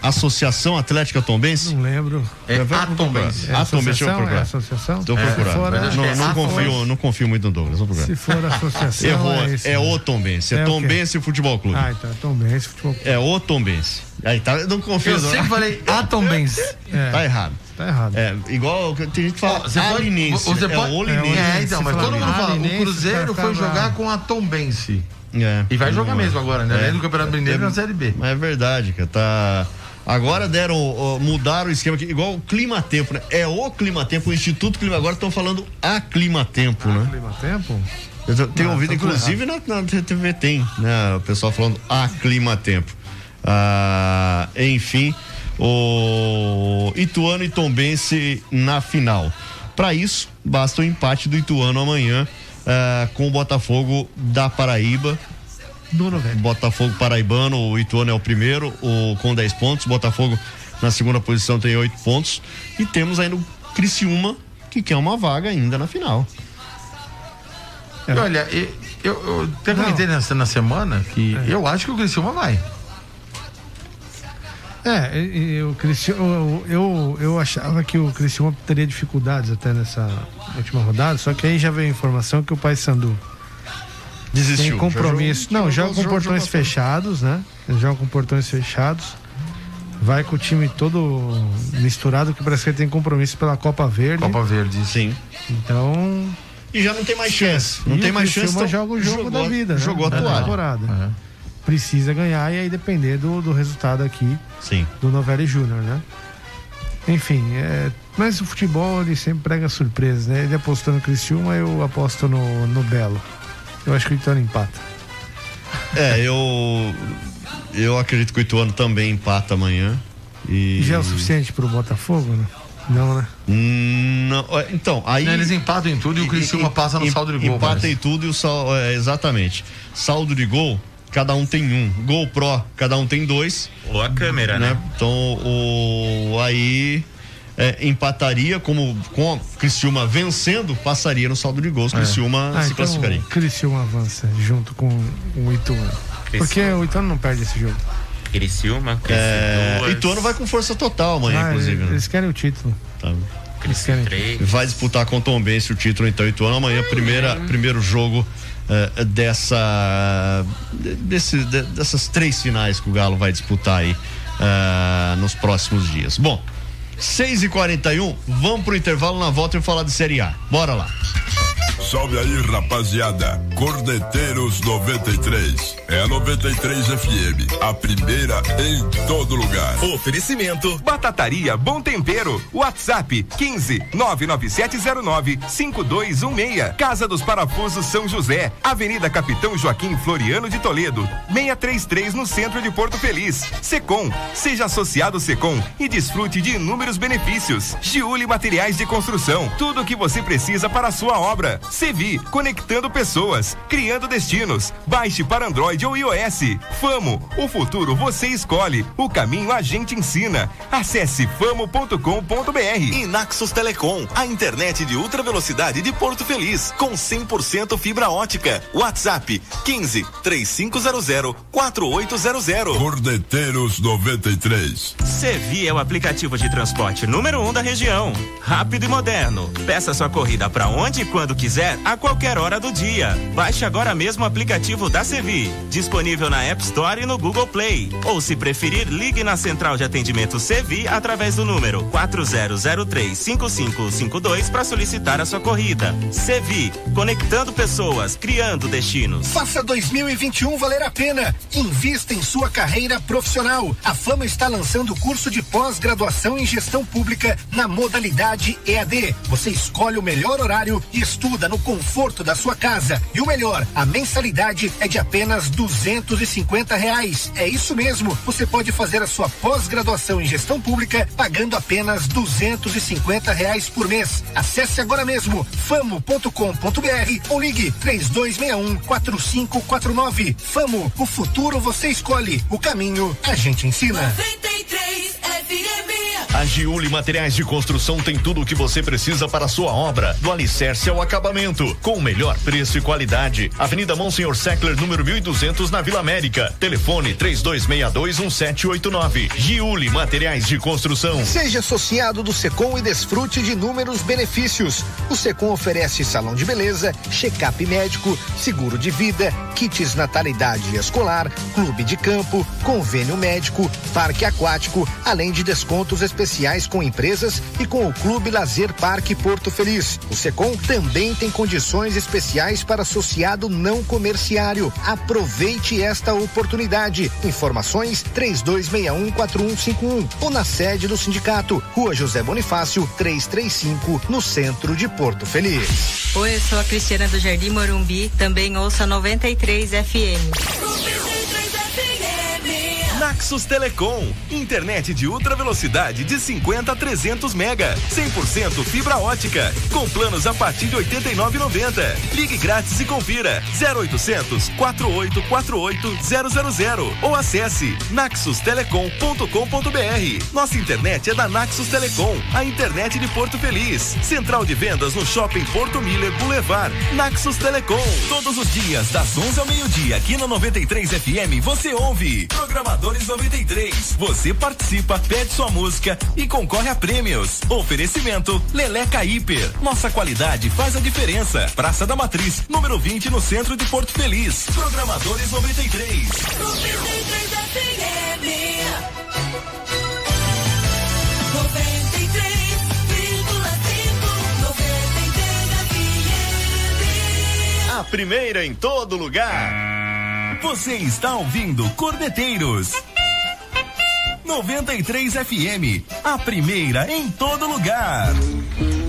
Associação Atlética Tombense? Não lembro. É a Tombense. É a Tombense, deixa eu associação? É É. procurando. Se for, não, acho que é não a confio, Tombense. não confio muito no Douglas. Vou procurar. Se for associação. Errou, é, é, é mesmo. o Tombense. É, É? Tombense Futebol Clube. Ah, então, Tom Benz, futebol. É o Tombense. Aí tá, não confio. Eu não. sempre falei a Tombense. É. Tá errado. Tá errado. É, igual que tem gente que fala Você pode- Alinense. você né? pode- é o Olinense. É, então, mas todo mundo fala. O Alinense, Cruzeiro cara, foi jogar com a Tombense. É. E vai jogar Não é. mesmo agora, né? É. Além do Campeonato Mineiro na Série B. Mas é verdade, cara. Tá. Agora deram, ó, mudaram o esquema aqui, igual o clima tempo, né? É o clima tempo, o Instituto Clima agora estão falando a clima tempo, né? Clima tempo? Eu tenho Ah, ouvido, tá tudo inclusive na, na TV tem, né? O pessoal falando a clima tempo. Ah, enfim, o Ituano e Tombense na final. Para isso, basta o empate do Ituano amanhã ah, com o Botafogo da Paraíba. Do novembro. Botafogo paraibano, o Ituano é o primeiro, o, com 10 pontos. Botafogo na segunda posição tem 8 pontos. E temos ainda o Criciúma, que quer uma vaga ainda na final. É. Olha, eu, eu, eu até comentei nessa, na semana que eu acho que o Criciúma vai. É, e- e Criciúma, eu, eu, eu achava que o Criciúma teria dificuldades até nessa última rodada, só que aí já veio a informação que o Paysandu Desistiu. tem compromisso. Já jogou- não, joga com portões jogou- fechados, né? Eles jogam com portões fechados. Vai com o time todo misturado, que parece que ele tem compromisso pela Copa Verde. Copa Verde. Sim. Então. E já não tem mais chance. Não E tem o mais chance. então joga o jogo jogou- da vida, né? Jogou a Da toalha. temporada. Precisa ganhar e aí depender do, do resultado aqui Sim. do Novelli Júnior, né? Enfim, é, mas o futebol ele sempre prega surpresas, né? Ele apostou no Criciúma, eu aposto no, no Belo. Eu acho que o Ituano empata. É, eu. Eu acredito que o Ituano também empata amanhã. E. Já é o suficiente pro Botafogo, né? Não, né? Não, é, então, aí. Né, Eles empatam em tudo e o Criciúma passa no saldo de gol. Empata parece. em tudo e o saldo. É, exatamente. Saldo de gol, cada um tem um. Gol pró, cada um tem dois. Ou a câmera, né? Então, o. Aí. é, empataria, como com a Criciúma vencendo, passaria no saldo de gols. Criciúma Ah, se então classificaria. Criciúma avança junto com o Ituano. Porque o Ituano não perde esse jogo. Criciúma, É, duas. Ituano vai com força total amanhã, Ah, inclusive. né? Eles querem o título. Tá. Eles querem. Vai disputar com o Tom Bense o título, então, Ituano. Amanhã, primeira, primeiro jogo eh, dessa. de- Desse, de- dessas três finais que o Galo vai disputar aí eh, nos próximos dias. Bom, 6h41, vamos pro intervalo na volta e falar de Série A. Bora lá. Salve aí, rapaziada. Cordeteiros 93. É a 93 FM. A primeira em todo lugar. Oferecimento Batataria Bom Tempero. WhatsApp 15 99709 5216. Casa dos Parafusos São José. Avenida Capitão Joaquim Floriano de Toledo. 633 no centro de Porto Feliz. Secom. Seja associado Secom e desfrute de inúmeros benefícios. Giuli Materiais de Construção. Tudo o que você precisa para a sua obra. Sevi. Conectando pessoas. Criando destinos. Baixe para Android ou iOS. Famo. O futuro você escolhe. O caminho a gente ensina. Acesse famo.com.br. E Naxos Telecom, a internet de ultra velocidade de Porto Feliz, com 100% fibra ótica. WhatsApp 15 3500 4800. Cordeteiros 93. Sevi é o aplicativo de transporte número um da região. Rápido e moderno. Peça sua corrida para onde e quando quiser, a qualquer hora do dia. Baixe agora mesmo o aplicativo da Sevi. Disponível na App Store e no Google Play. Ou se preferir, ligue na central de atendimento Sevi através do número 40035552 para solicitar a sua corrida. Sevi, conectando pessoas, criando destinos. Faça 2021 valer a pena. Invista em sua carreira profissional. A Fama está lançando o curso de pós-graduação em gestão pública na modalidade EAD. Você escolhe o melhor horário e estuda no conforto da sua casa. E o melhor, a mensalidade é de apenas duzentos e cinquenta reais. É isso mesmo. Você pode fazer a sua pós-graduação em gestão pública pagando apenas duzentos e cinquenta reais por mês. Acesse agora mesmo famo.com.br ou ligue três dois seis um quatro cinco quatro nove. Famo, o futuro você escolhe, o caminho a gente ensina. 93 FM. A Giuli Materiais de Construção tem tudo o que você precisa para a sua obra, do alicerce ao acabamento, com o melhor preço e qualidade. Avenida Monsenhor Seckler, número 1200, na Vila América. Telefone 32621789. Giuli Materiais de Construção. Seja associado do Secom e desfrute de inúmeros benefícios. O Secom oferece salão de beleza, check-up médico, seguro de vida, kits natalidade escolar, clube de campo, convênio médico, parque aquático, além de descontos especiais com empresas e com o Clube Lazer Parque Porto Feliz. O Secom também tem condições especiais para associado não comerciário. Aproveite esta oportunidade. Informações 32614151 ou na sede do sindicato, Rua José Bonifácio, 335, no centro de Porto Feliz. Oi, eu sou a Cristiana do Jardim Morumbi, também ouça 93 FM. Naxos Telecom, internet de ultra velocidade de 50 a 300 mega, 100% fibra ótica, com planos a partir de 89,90. Ligue grátis e confira 0800 4848 000 ou acesse naxustelecom.com.br. Nossa internet é da Naxos Telecom, a internet de Porto Feliz. Central de vendas no Shopping Porto Miller Boulevard. Naxos Telecom. Todos os dias, das 11 ao meio-dia, aqui no 93 FM, você ouve Programadores 93. Você participa, pede sua música e concorre a prêmios. Oferecimento Leleca Hiper. Nossa qualidade faz a diferença. Praça da Matriz, número 20, no centro de Porto Feliz. Programadores 93. 93 A primeira em todo lugar. Você está ouvindo Cordeteiros 93 FM, a primeira em todo lugar.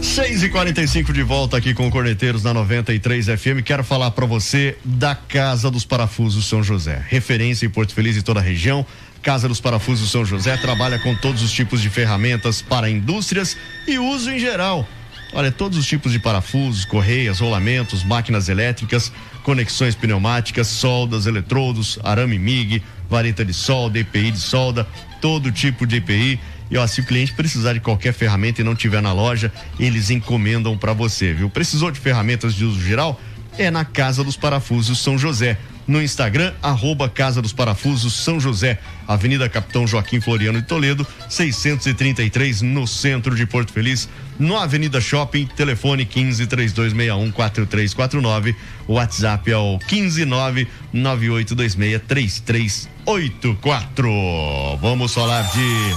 6 e 45 de volta aqui com Corneteiros na 93 FM. Quero falar para você da Casa dos Parafusos São José. Referência em Porto Feliz e toda a região. Casa dos Parafusos São José trabalha com todos os tipos de ferramentas para indústrias e uso em geral. Olha, todos os tipos de parafusos, correias, rolamentos, máquinas elétricas, conexões pneumáticas, soldas, eletrodos, arame MIG, vareta de solda, EPI de solda, todo tipo de EPI. E ó, se o cliente precisar de qualquer ferramenta e não tiver na loja, eles encomendam para você, viu? Precisou de ferramentas de uso geral? É na Casa dos Parafusos São José. No Instagram, arroba Casa dos Parafusos São José, Avenida Capitão Joaquim Floriano de Toledo, 633, no centro de Porto Feliz, no Avenida Shopping, telefone 15 3261 4349, WhatsApp é o 159 9826 3384. Vamos falar de.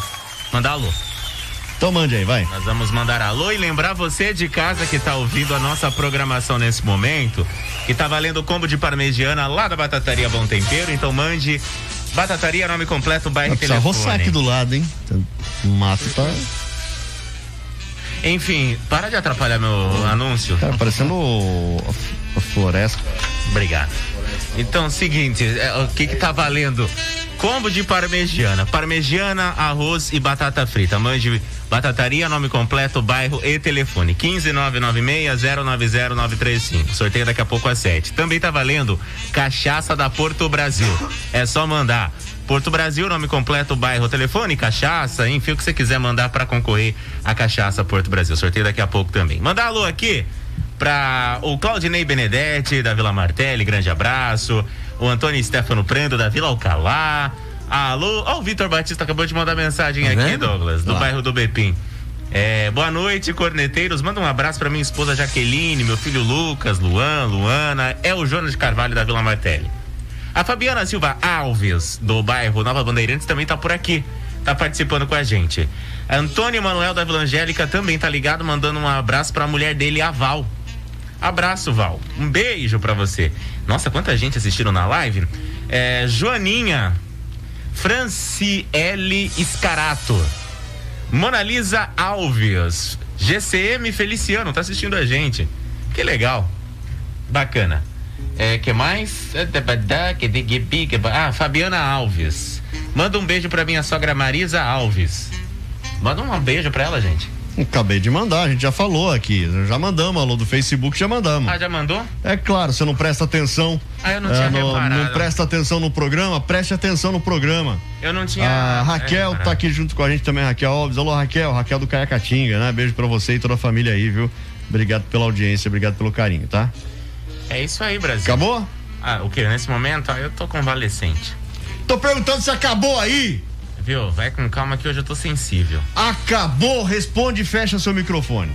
Mandar alô. Então mande aí, vai. Nós vamos mandar alô e lembrar você de casa que está ouvindo a nossa programação nesse momento, que tá valendo o combo de parmegiana lá da Batataria Bom Tempero, então mande Batataria, nome completo, bairro e telefone. roçar aqui do lado, hein? O mato tá. Enfim, para de atrapalhar meu anúncio. Tá parecendo a floresta. Obrigado. Então, seguinte, é, o que que tá valendo? Combo de parmegiana. Parmegiana, arroz e batata frita. Mande batataria, nome completo, bairro e telefone. 15996-090-935. Sorteio daqui a pouco às 7. Também tá valendo cachaça da Porto Brasil. É só mandar. Porto Brasil, nome completo, bairro, telefone, cachaça, enfim, o que você quiser mandar para concorrer à cachaça Porto Brasil. Sorteio daqui a pouco também. Mandar alô aqui para o Claudinei Benedetti, da Vila Martelli, grande abraço. O Antônio Stefano Prando, da Vila Alcalá. Alô, ó, o Vitor Batista acabou de mandar mensagem Tá aqui, vendo? Douglas, do Lá. bairro do Bepim. É, boa noite, corneteiros. Manda um abraço para minha esposa Jaqueline, meu filho Lucas, Luan, Luana. É o Jonas de Carvalho da Vila Martelli. A Fabiana Silva Alves, do bairro Nova Bandeirantes, também tá por aqui. Tá participando com a gente. Antônio Manuel da Vila Angélica também tá ligado, mandando um abraço pra mulher dele, a Val. Abraço, Val. Um beijo pra você. Nossa, quanta gente assistindo na live. É, Joaninha, Franciele Scarato, Mona Lisa Alves, GCM Feliciano, tá assistindo a gente. Que legal. Bacana. É, que mais? Ah, Fabiana Alves. Manda um beijo pra minha sogra Marisa Alves. Manda um beijo pra ela, gente. Acabei de mandar, a gente já falou aqui. Já mandamos, alô do Facebook, já mandamos. Ah, já mandou? É claro, você não presta atenção. Ah, eu não tinha é, no, reparado. Não presta atenção no programa, preste atenção no programa. Eu não tinha. A Raquel é, tá aqui junto com a gente também, Raquel Alves. Alô, Raquel, Raquel do Caiacatinga, né? Beijo pra você e toda a família aí, viu? Obrigado pela audiência, obrigado pelo carinho, tá? É isso aí, Brasil. Acabou? Ah, o que? Nesse momento, ah, eu tô convalescente. Tô perguntando se acabou aí. Viu? Vai com calma que hoje eu tô sensível. Acabou, responde e fecha seu microfone.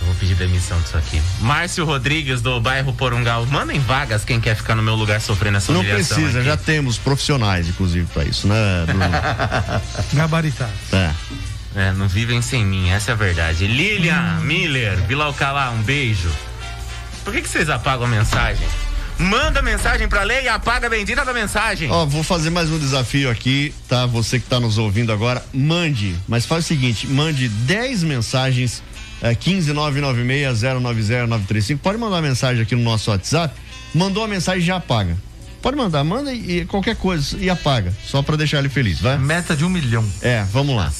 Eu vou pedir demissão disso aqui. Márcio Rodrigues, do bairro Porungal. Mandem vagas quem quer ficar no meu lugar sofrendo essa Não precisa, aqui. já temos profissionais, inclusive, pra isso, né, Bruno? Gabaritado. é. É, não vivem sem mim, essa é a verdade. Lilian Miller, Vila Alcalá, um beijo. Por que, que vocês apagam a mensagem? Manda mensagem pra ler e apaga a bendita da mensagem. Ó, vou fazer mais um desafio aqui, tá? Você que tá nos ouvindo agora, mande, mas faz o seguinte, mande 10 mensagens, é, 15996090935. Pode mandar mensagem aqui no nosso WhatsApp. Mandou a mensagem já apaga. Pode mandar, manda e, qualquer coisa e apaga, só pra deixar ele feliz, vai? Meta de um milhão. É, vamos lá.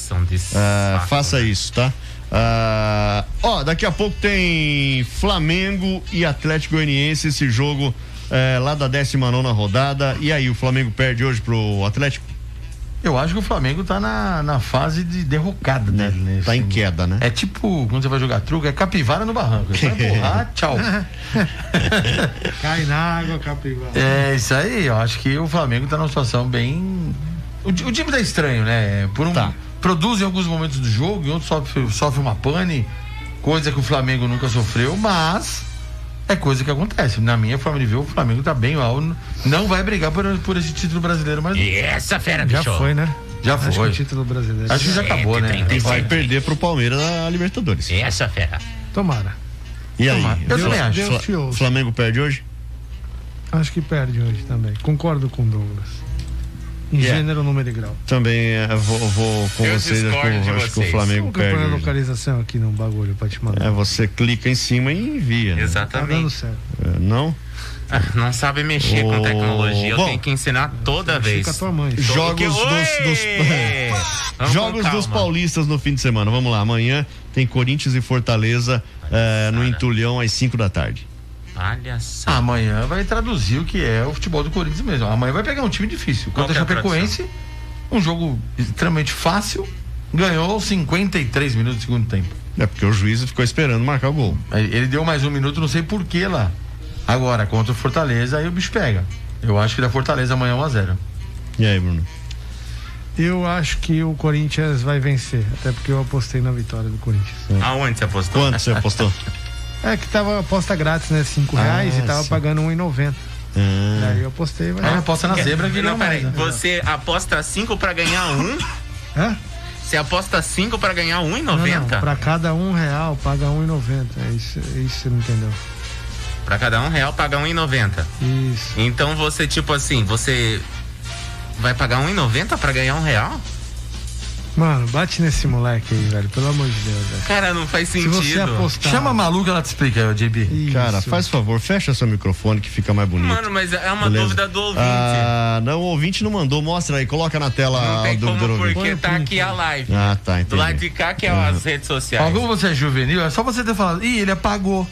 Ah, faça né? isso, tá? Ah, ó, daqui a pouco tem Flamengo e Atlético Goianiense, esse jogo eh, lá da 19 rodada. E aí, o Flamengo perde hoje pro Atlético? Eu acho que o Flamengo tá na, na fase de derrocada dele. nesse- Tá em queda, né? É tipo, quando você vai jogar truco, é capivara no barranco. Você vai empurrar, tchau. Cai na água, capivara. É isso aí, eu acho que o Flamengo tá numa situação bem. O, o time tá estranho, né? Por um, Produz em alguns momentos do jogo, em outros sofre, sofre uma pane, coisa que o Flamengo nunca sofreu, mas é coisa que acontece. Na minha forma de ver, o Flamengo tá bem mal. Não vai brigar por, por esse título brasileiro, mas. E essa fera Já bicho. foi, né? Já Acho que foi. o título brasileiro. Acho que já acabou, né? E vai perder pro Palmeiras na Libertadores. Essa fera. Tomara. E aí? Tomara. Eu também acho. Fla- Deus te ouça. Flamengo perde hoje? Acho que perde hoje também. Concordo com o Douglas. Em Yeah. gênero, número e grau. Também eh, vou, vou com Eu vocês. Acho, de o- acho que o vocês. Flamengo põe perde. a localização aqui no bagulho pra te mandar. É, você clica em cima e envia. né? Tá dando Exatamente. certo. É, não? Ah, Não sabe mexer Ô, com tecnologia, eu bom. tenho que ensinar toda vez. com a tua mãe. Jogos que- dos, dos- Vamos Jogos dos paulistas no fim de semana. Vamos lá, amanhã tem Corinthians e Fortaleza eh, no Entulhão às 5 da tarde. Só. Amanhã vai traduzir o que é o futebol do Corinthians mesmo. Amanhã vai pegar um time difícil. Qual Contra a é a Chapecoense, um jogo extremamente fácil. Ganhou aos 53 minutos do segundo tempo. É porque o juiz ficou esperando marcar o gol. Ele deu mais um minuto, não sei porquê lá. Agora, contra o Fortaleza, aí o bicho pega. Eu acho que da Fortaleza amanhã 1x0. E aí, Bruno? Eu acho que o Corinthians vai vencer. Até porque eu apostei na vitória do Corinthians. Aonde você apostou? Quanto você apostou? É que tava aposta grátis, né? 5 reais Ah, e tava sim. pagando 1,90. Ah, Daí eu apostei. Vai Aí aposta na zebra que Não, peraí. né? Você aposta 5 pra ganhar um? Hã? Você aposta 5 pra ganhar Não, não, 1,90? pra cada um real, paga 1,90. É isso, é isso que você não entendeu. Pra cada um real, paga 1,90. Isso. Então você, tipo assim, você vai pagar 1,90 pra ganhar um real? Mano, bate nesse moleque aí, velho. Pelo amor de Deus, velho. Cara, não faz Se sentido. você apostar. Chama a maluca, ela te explica, aí, JB. Isso. Cara, faz favor, fecha seu microfone que fica mais bonito. Mano, mas é uma Beleza? dúvida do ouvinte. Ah, não, o ouvinte não mandou. Mostra aí, coloca na tela não a tem dúvida como do ouvinte. porque tá aqui a live. Ah, tá, Do entendi. lado de cá que é Uhum. as redes Ó, sociais. como você é juvenil, é só você ter falado, ih, ele apagou.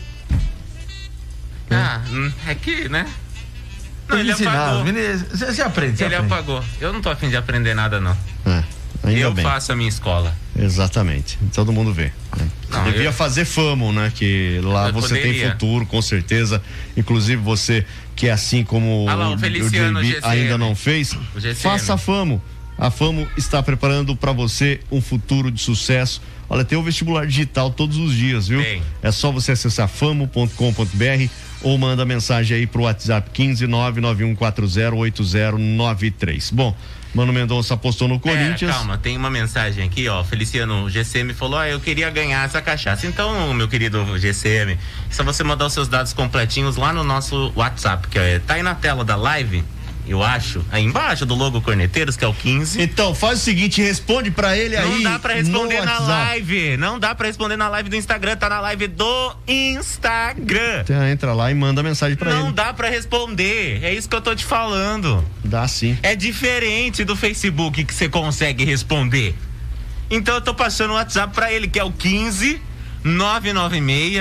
Ah, hum, é que, né? Não, ele ensinar, apagou. Você você aprende, você Ele aprende. apagou. Eu não tô afim de aprender nada, não. É, ainda eu bem. faço a minha escola. Exatamente. Todo mundo vê. né? Não, devia eu- fazer famo, né? Que lá Eu você tem poderia. futuro, com certeza. Inclusive você que é assim como Ah lá, o o Feliciano GCM. ainda não fez, O faça famo. A Famo está preparando para você um futuro de sucesso. Olha, tem o vestibular digital todos os dias, viu? Tem. É só você acessar famo.com.br ou manda mensagem aí pro WhatsApp 15 991408093. Bom, Mano Mendonça apostou no Pera, Corinthians. calma, tem uma mensagem aqui, ó. Feliciano GCM falou: ah, eu queria ganhar essa cachaça. Então, meu querido GCM, é só você mandar os seus dados completinhos lá no nosso WhatsApp, que é, tá aí na tela da live, eu acho, aí embaixo do logo Corneteiros, que é o 15. Então, faz o seguinte, responde pra ele aí. Não dá pra responder na live. Não dá pra responder na live do Instagram, tá na live do Instagram. Então, entra lá e manda mensagem pra Não ele. dá pra responder. É isso que eu tô te falando. Dá sim. É diferente do Facebook que você consegue responder. Então eu tô passando o WhatsApp pra ele, que é o 15 996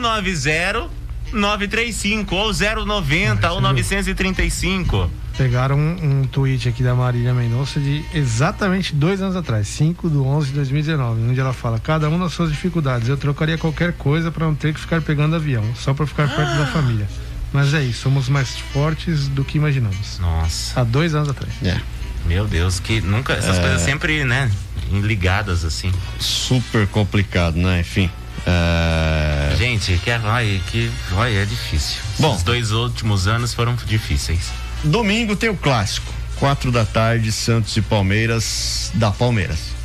090 935 ou 090 ou 935. Pegaram um, um tweet aqui da Marília Mendonça de exatamente dois anos atrás, 5 de 11 de 2019, onde ela fala: Cada um nas suas dificuldades. Eu trocaria qualquer coisa para não ter que ficar pegando avião, só para ficar perto Ah. da família. Mas é isso, somos mais fortes do que imaginamos. Nossa. Há dois anos atrás. É. Meu Deus, que nunca. Essas É. coisas sempre, né? Ligadas assim. Super complicado, né? Enfim. É, Gente, que, ai, que ai, é difícil. Bom. Os dois últimos anos foram difíceis. Domingo tem o clássico. Quatro da tarde, Santos e Palmeiras da Palmeiras.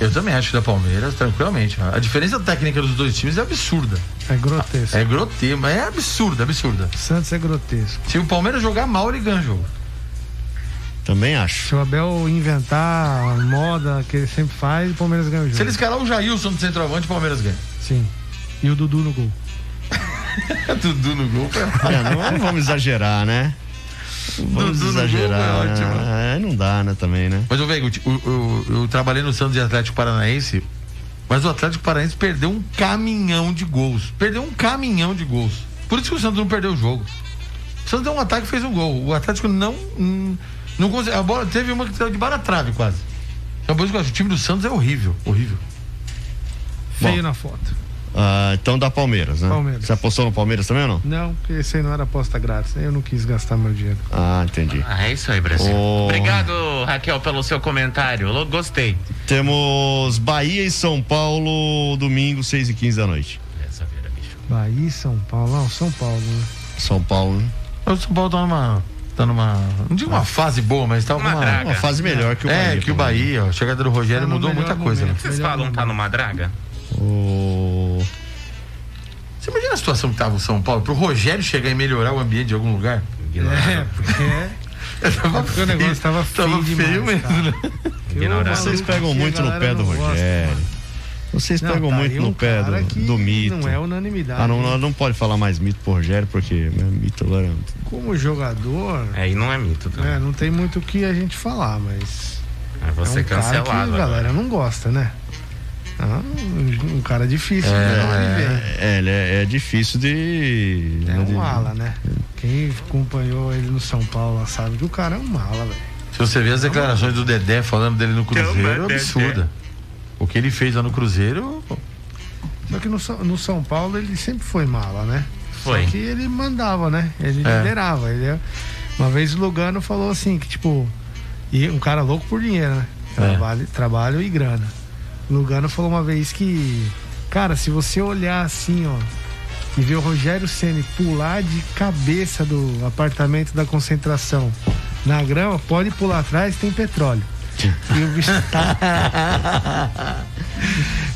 Eu também acho que da Palmeiras, tranquilamente. A diferença técnica dos dois times é absurda. É grotesco. É grotesco, mas é absurda, absurda. Santos é grotesco. Se o Palmeiras jogar mal, ele ganha o jogo. Também acho. Se o Abel inventar a moda que ele sempre faz, o Palmeiras ganha o jogo. Se ele escalar o Jailson do centroavante, o Palmeiras ganha. Sim. E o Dudu no gol. Dudu no gol. É, não vamos exagerar, né? Vamos Dudu no gol exagerar. é ótimo. né? É, não dá, né, também, né? Mas eu vejo, eu, eu, eu trabalhei no Santos e Atlético Paranaense, mas o Atlético Paranaense perdeu um caminhão de gols. Perdeu um caminhão de gols. Por isso que o Santos não perdeu o jogo. O Santos deu um ataque e fez um gol. O Atlético não. hum, não conseguiu. A bola teve uma que saiu de bara trave quase. Então, por isso que eu acho, o time do Santos é horrível. Horrível. Feio Bom. na foto. Ah, então dá Palmeiras, né? Palmeiras. Você apostou no Palmeiras também ou não? Não, porque esse aí não era aposta grátis. Eu não quis gastar meu dinheiro. Ah, entendi. Ah, é isso aí, Brasil. Ô. Obrigado, Raquel, pelo seu comentário. Eu gostei. Temos Bahia e São Paulo, domingo, 6 e 15 da noite. Essa vira, bicho. Bahia e São Paulo. Não, São Paulo, né? São Paulo, né? O São Paulo tá numa. Tá numa. Não digo uma fase boa, mas tá Uma uma. draga. Uma fase melhor que o é, Bahia. que o. Bahia, ó, a chegada do Rogério Tá mudou melhor muita coisa, né? momento. Vocês Melhor falam tá numa draga? O... Você imagina a situação que tava o São Paulo? Pro Rogério chegar e melhorar o ambiente de algum lugar? É, porque, tava porque o negócio tava feio, tava demais, feio mesmo, cara. né? Vocês pegam muito no pé do gosta, Rogério. mano. Vocês Não, pegam tá muito no um pé cara do, do mito. Não é unanimidade. Ah, não, né? não, não pode falar mais mito pro Rogério, porque né, mito agora. Como jogador, É, e não é mito também. é, não tem muito o que a gente falar, mas. É você é um cara cancelado. que a galera não gosta, né? É um, um cara difícil de conviver. É, ele é, é difícil de. É né, de- um mala, né? Quem acompanhou ele no São Paulo sabe que o cara é um mala, velho. Se você ver as declarações do Dedé falando dele no Cruzeiro, é absurda. O que ele fez lá no Cruzeiro, Só que no, São- no São Paulo ele sempre foi mala, né? Foi. Só que ele mandava, né? Ele É. liderava. Ele é- Uma vez o Lugano falou assim, que tipo, e um cara louco por dinheiro, né? É. Trabalho, trabalho e grana. O Lugano falou uma vez que, cara, se você olhar assim, ó, e ver o Rogério Ceni pular de cabeça do apartamento da concentração na grama, pode pular atrás, tem petróleo. E o bicho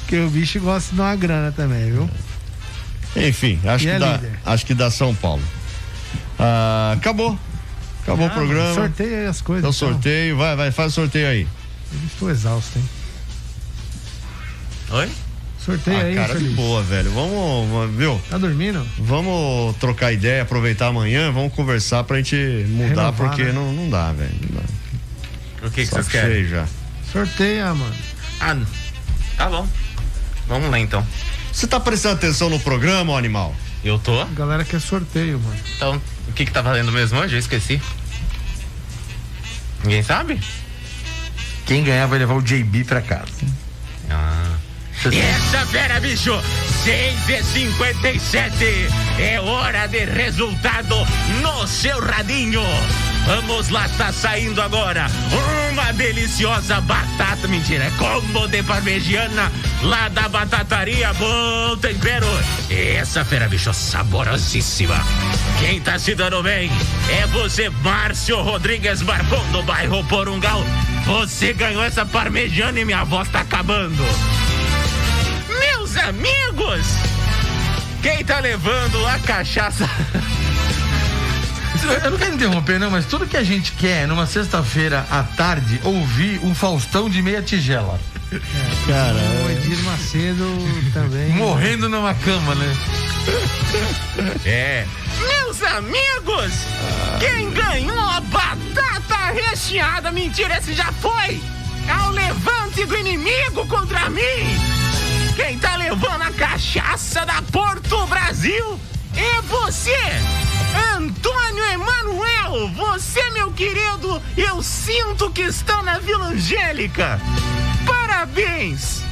Porque o bicho gosta de uma grana também, viu? Enfim, acho E que, é dá, líder. acho que dá São Paulo. Ah, acabou. Acabou o Ah, programa. Sorteia aí as coisas. Então, então. sorteio. Vai, vai, faz o sorteio aí. Eu Estou exausto, hein? Oi? Sorteia Ah, aí, cara, de infeliz. boa, velho. Vamos, vamos- viu? Tá dormindo? Vamos trocar ideia, aproveitar amanhã, vamos conversar pra gente mudar, Renovar, porque né? não, não dá, velho. Não dá. O que, que vocês querem? já. Sorteia, mano. Ah, tá bom. Vamos lá então. Você tá prestando atenção no programa, animal? Eu tô. A galera quer sorteio, mano. Então, o que que tá valendo mesmo hoje? Eu esqueci. Ninguém sabe? quem ganhar vai levar o JB pra casa. Ah. Essa fera, bicho! 6 e 57 É hora de resultado no seu radinho. Vamos lá, tá saindo agora uma deliciosa batata. Mentira, é combo de parmegiana lá da batataria. Bom tempero. Essa fera, bicho, saborosíssima. Quem tá se dando bem é você, Márcio Rodrigues Barbon, do bairro Porungal. Você ganhou essa parmegiana e minha voz tá acabando. Meus amigos, quem tá levando a cachaça? Eu não quero interromper, não, mas tudo que a gente quer numa sexta-feira à tarde ouvir um Faustão de meia tigela. Cara, O Edir Macedo também. Morrendo numa cama, né? É. Meus amigos, quem ganhou a batata recheada? Mentira, esse já foi. ao levante do inimigo contra mim. Quem tá levando a cachaça da Porto Brasil é você, Antônio Emanuel. Você, meu querido, eu sinto que está na Vila Angélica. Parabéns.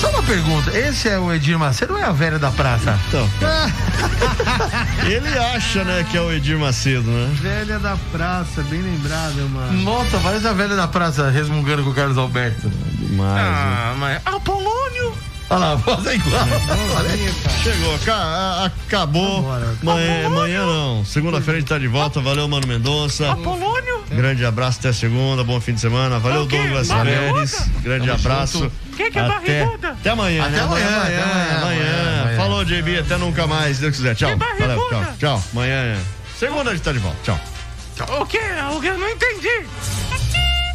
Só uma pergunta, esse é o Edir Macedo ou é a velha da praça? Então. Ele acha, né, que é o Edir Macedo, né? Velha da praça, bem lembrada, mano. Nossa, parece a velha da praça resmungando com o Carlos Alberto. Demais. Ah, mas Apolônio. Olha lá, a voz é igual. Chegou, ca- acabou. Amanhã, amanhã não. Segunda-feira a gente tá de volta. Valeu, Mano Mendonça. Apolônio. Grande abraço até segunda. Bom fim de semana. Valeu, O quê? Douglas? Pérez. Grande Tamo abraço. junto. Quem que é até, barriguda? até amanhã. Até né? amanhã, até amanhã, amanhã. amanhã, amanhã. Falou, JB. Até nunca mais. Se Deus quiser. Tchau. Valeu, tchau. Tchau. Amanhã. Segunda a gente tá de volta. Tchau. O que? O que? Eu não entendi.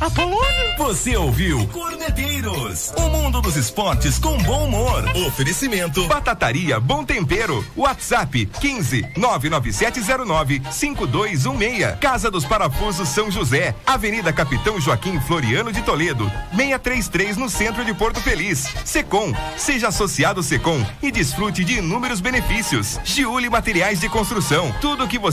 Apolônio? Você ouviu Corneteiros, o mundo dos esportes com bom humor. Oferecimento Batataria Bom Tempero. WhatsApp 15 99709 5216. Casa dos Parafusos São José. Avenida Capitão Joaquim Floriano de Toledo. 633 no centro de Porto Feliz. Secom. Seja associado Secom e desfrute de inúmeros benefícios. Giuli Materiais de Construção. Tudo o que você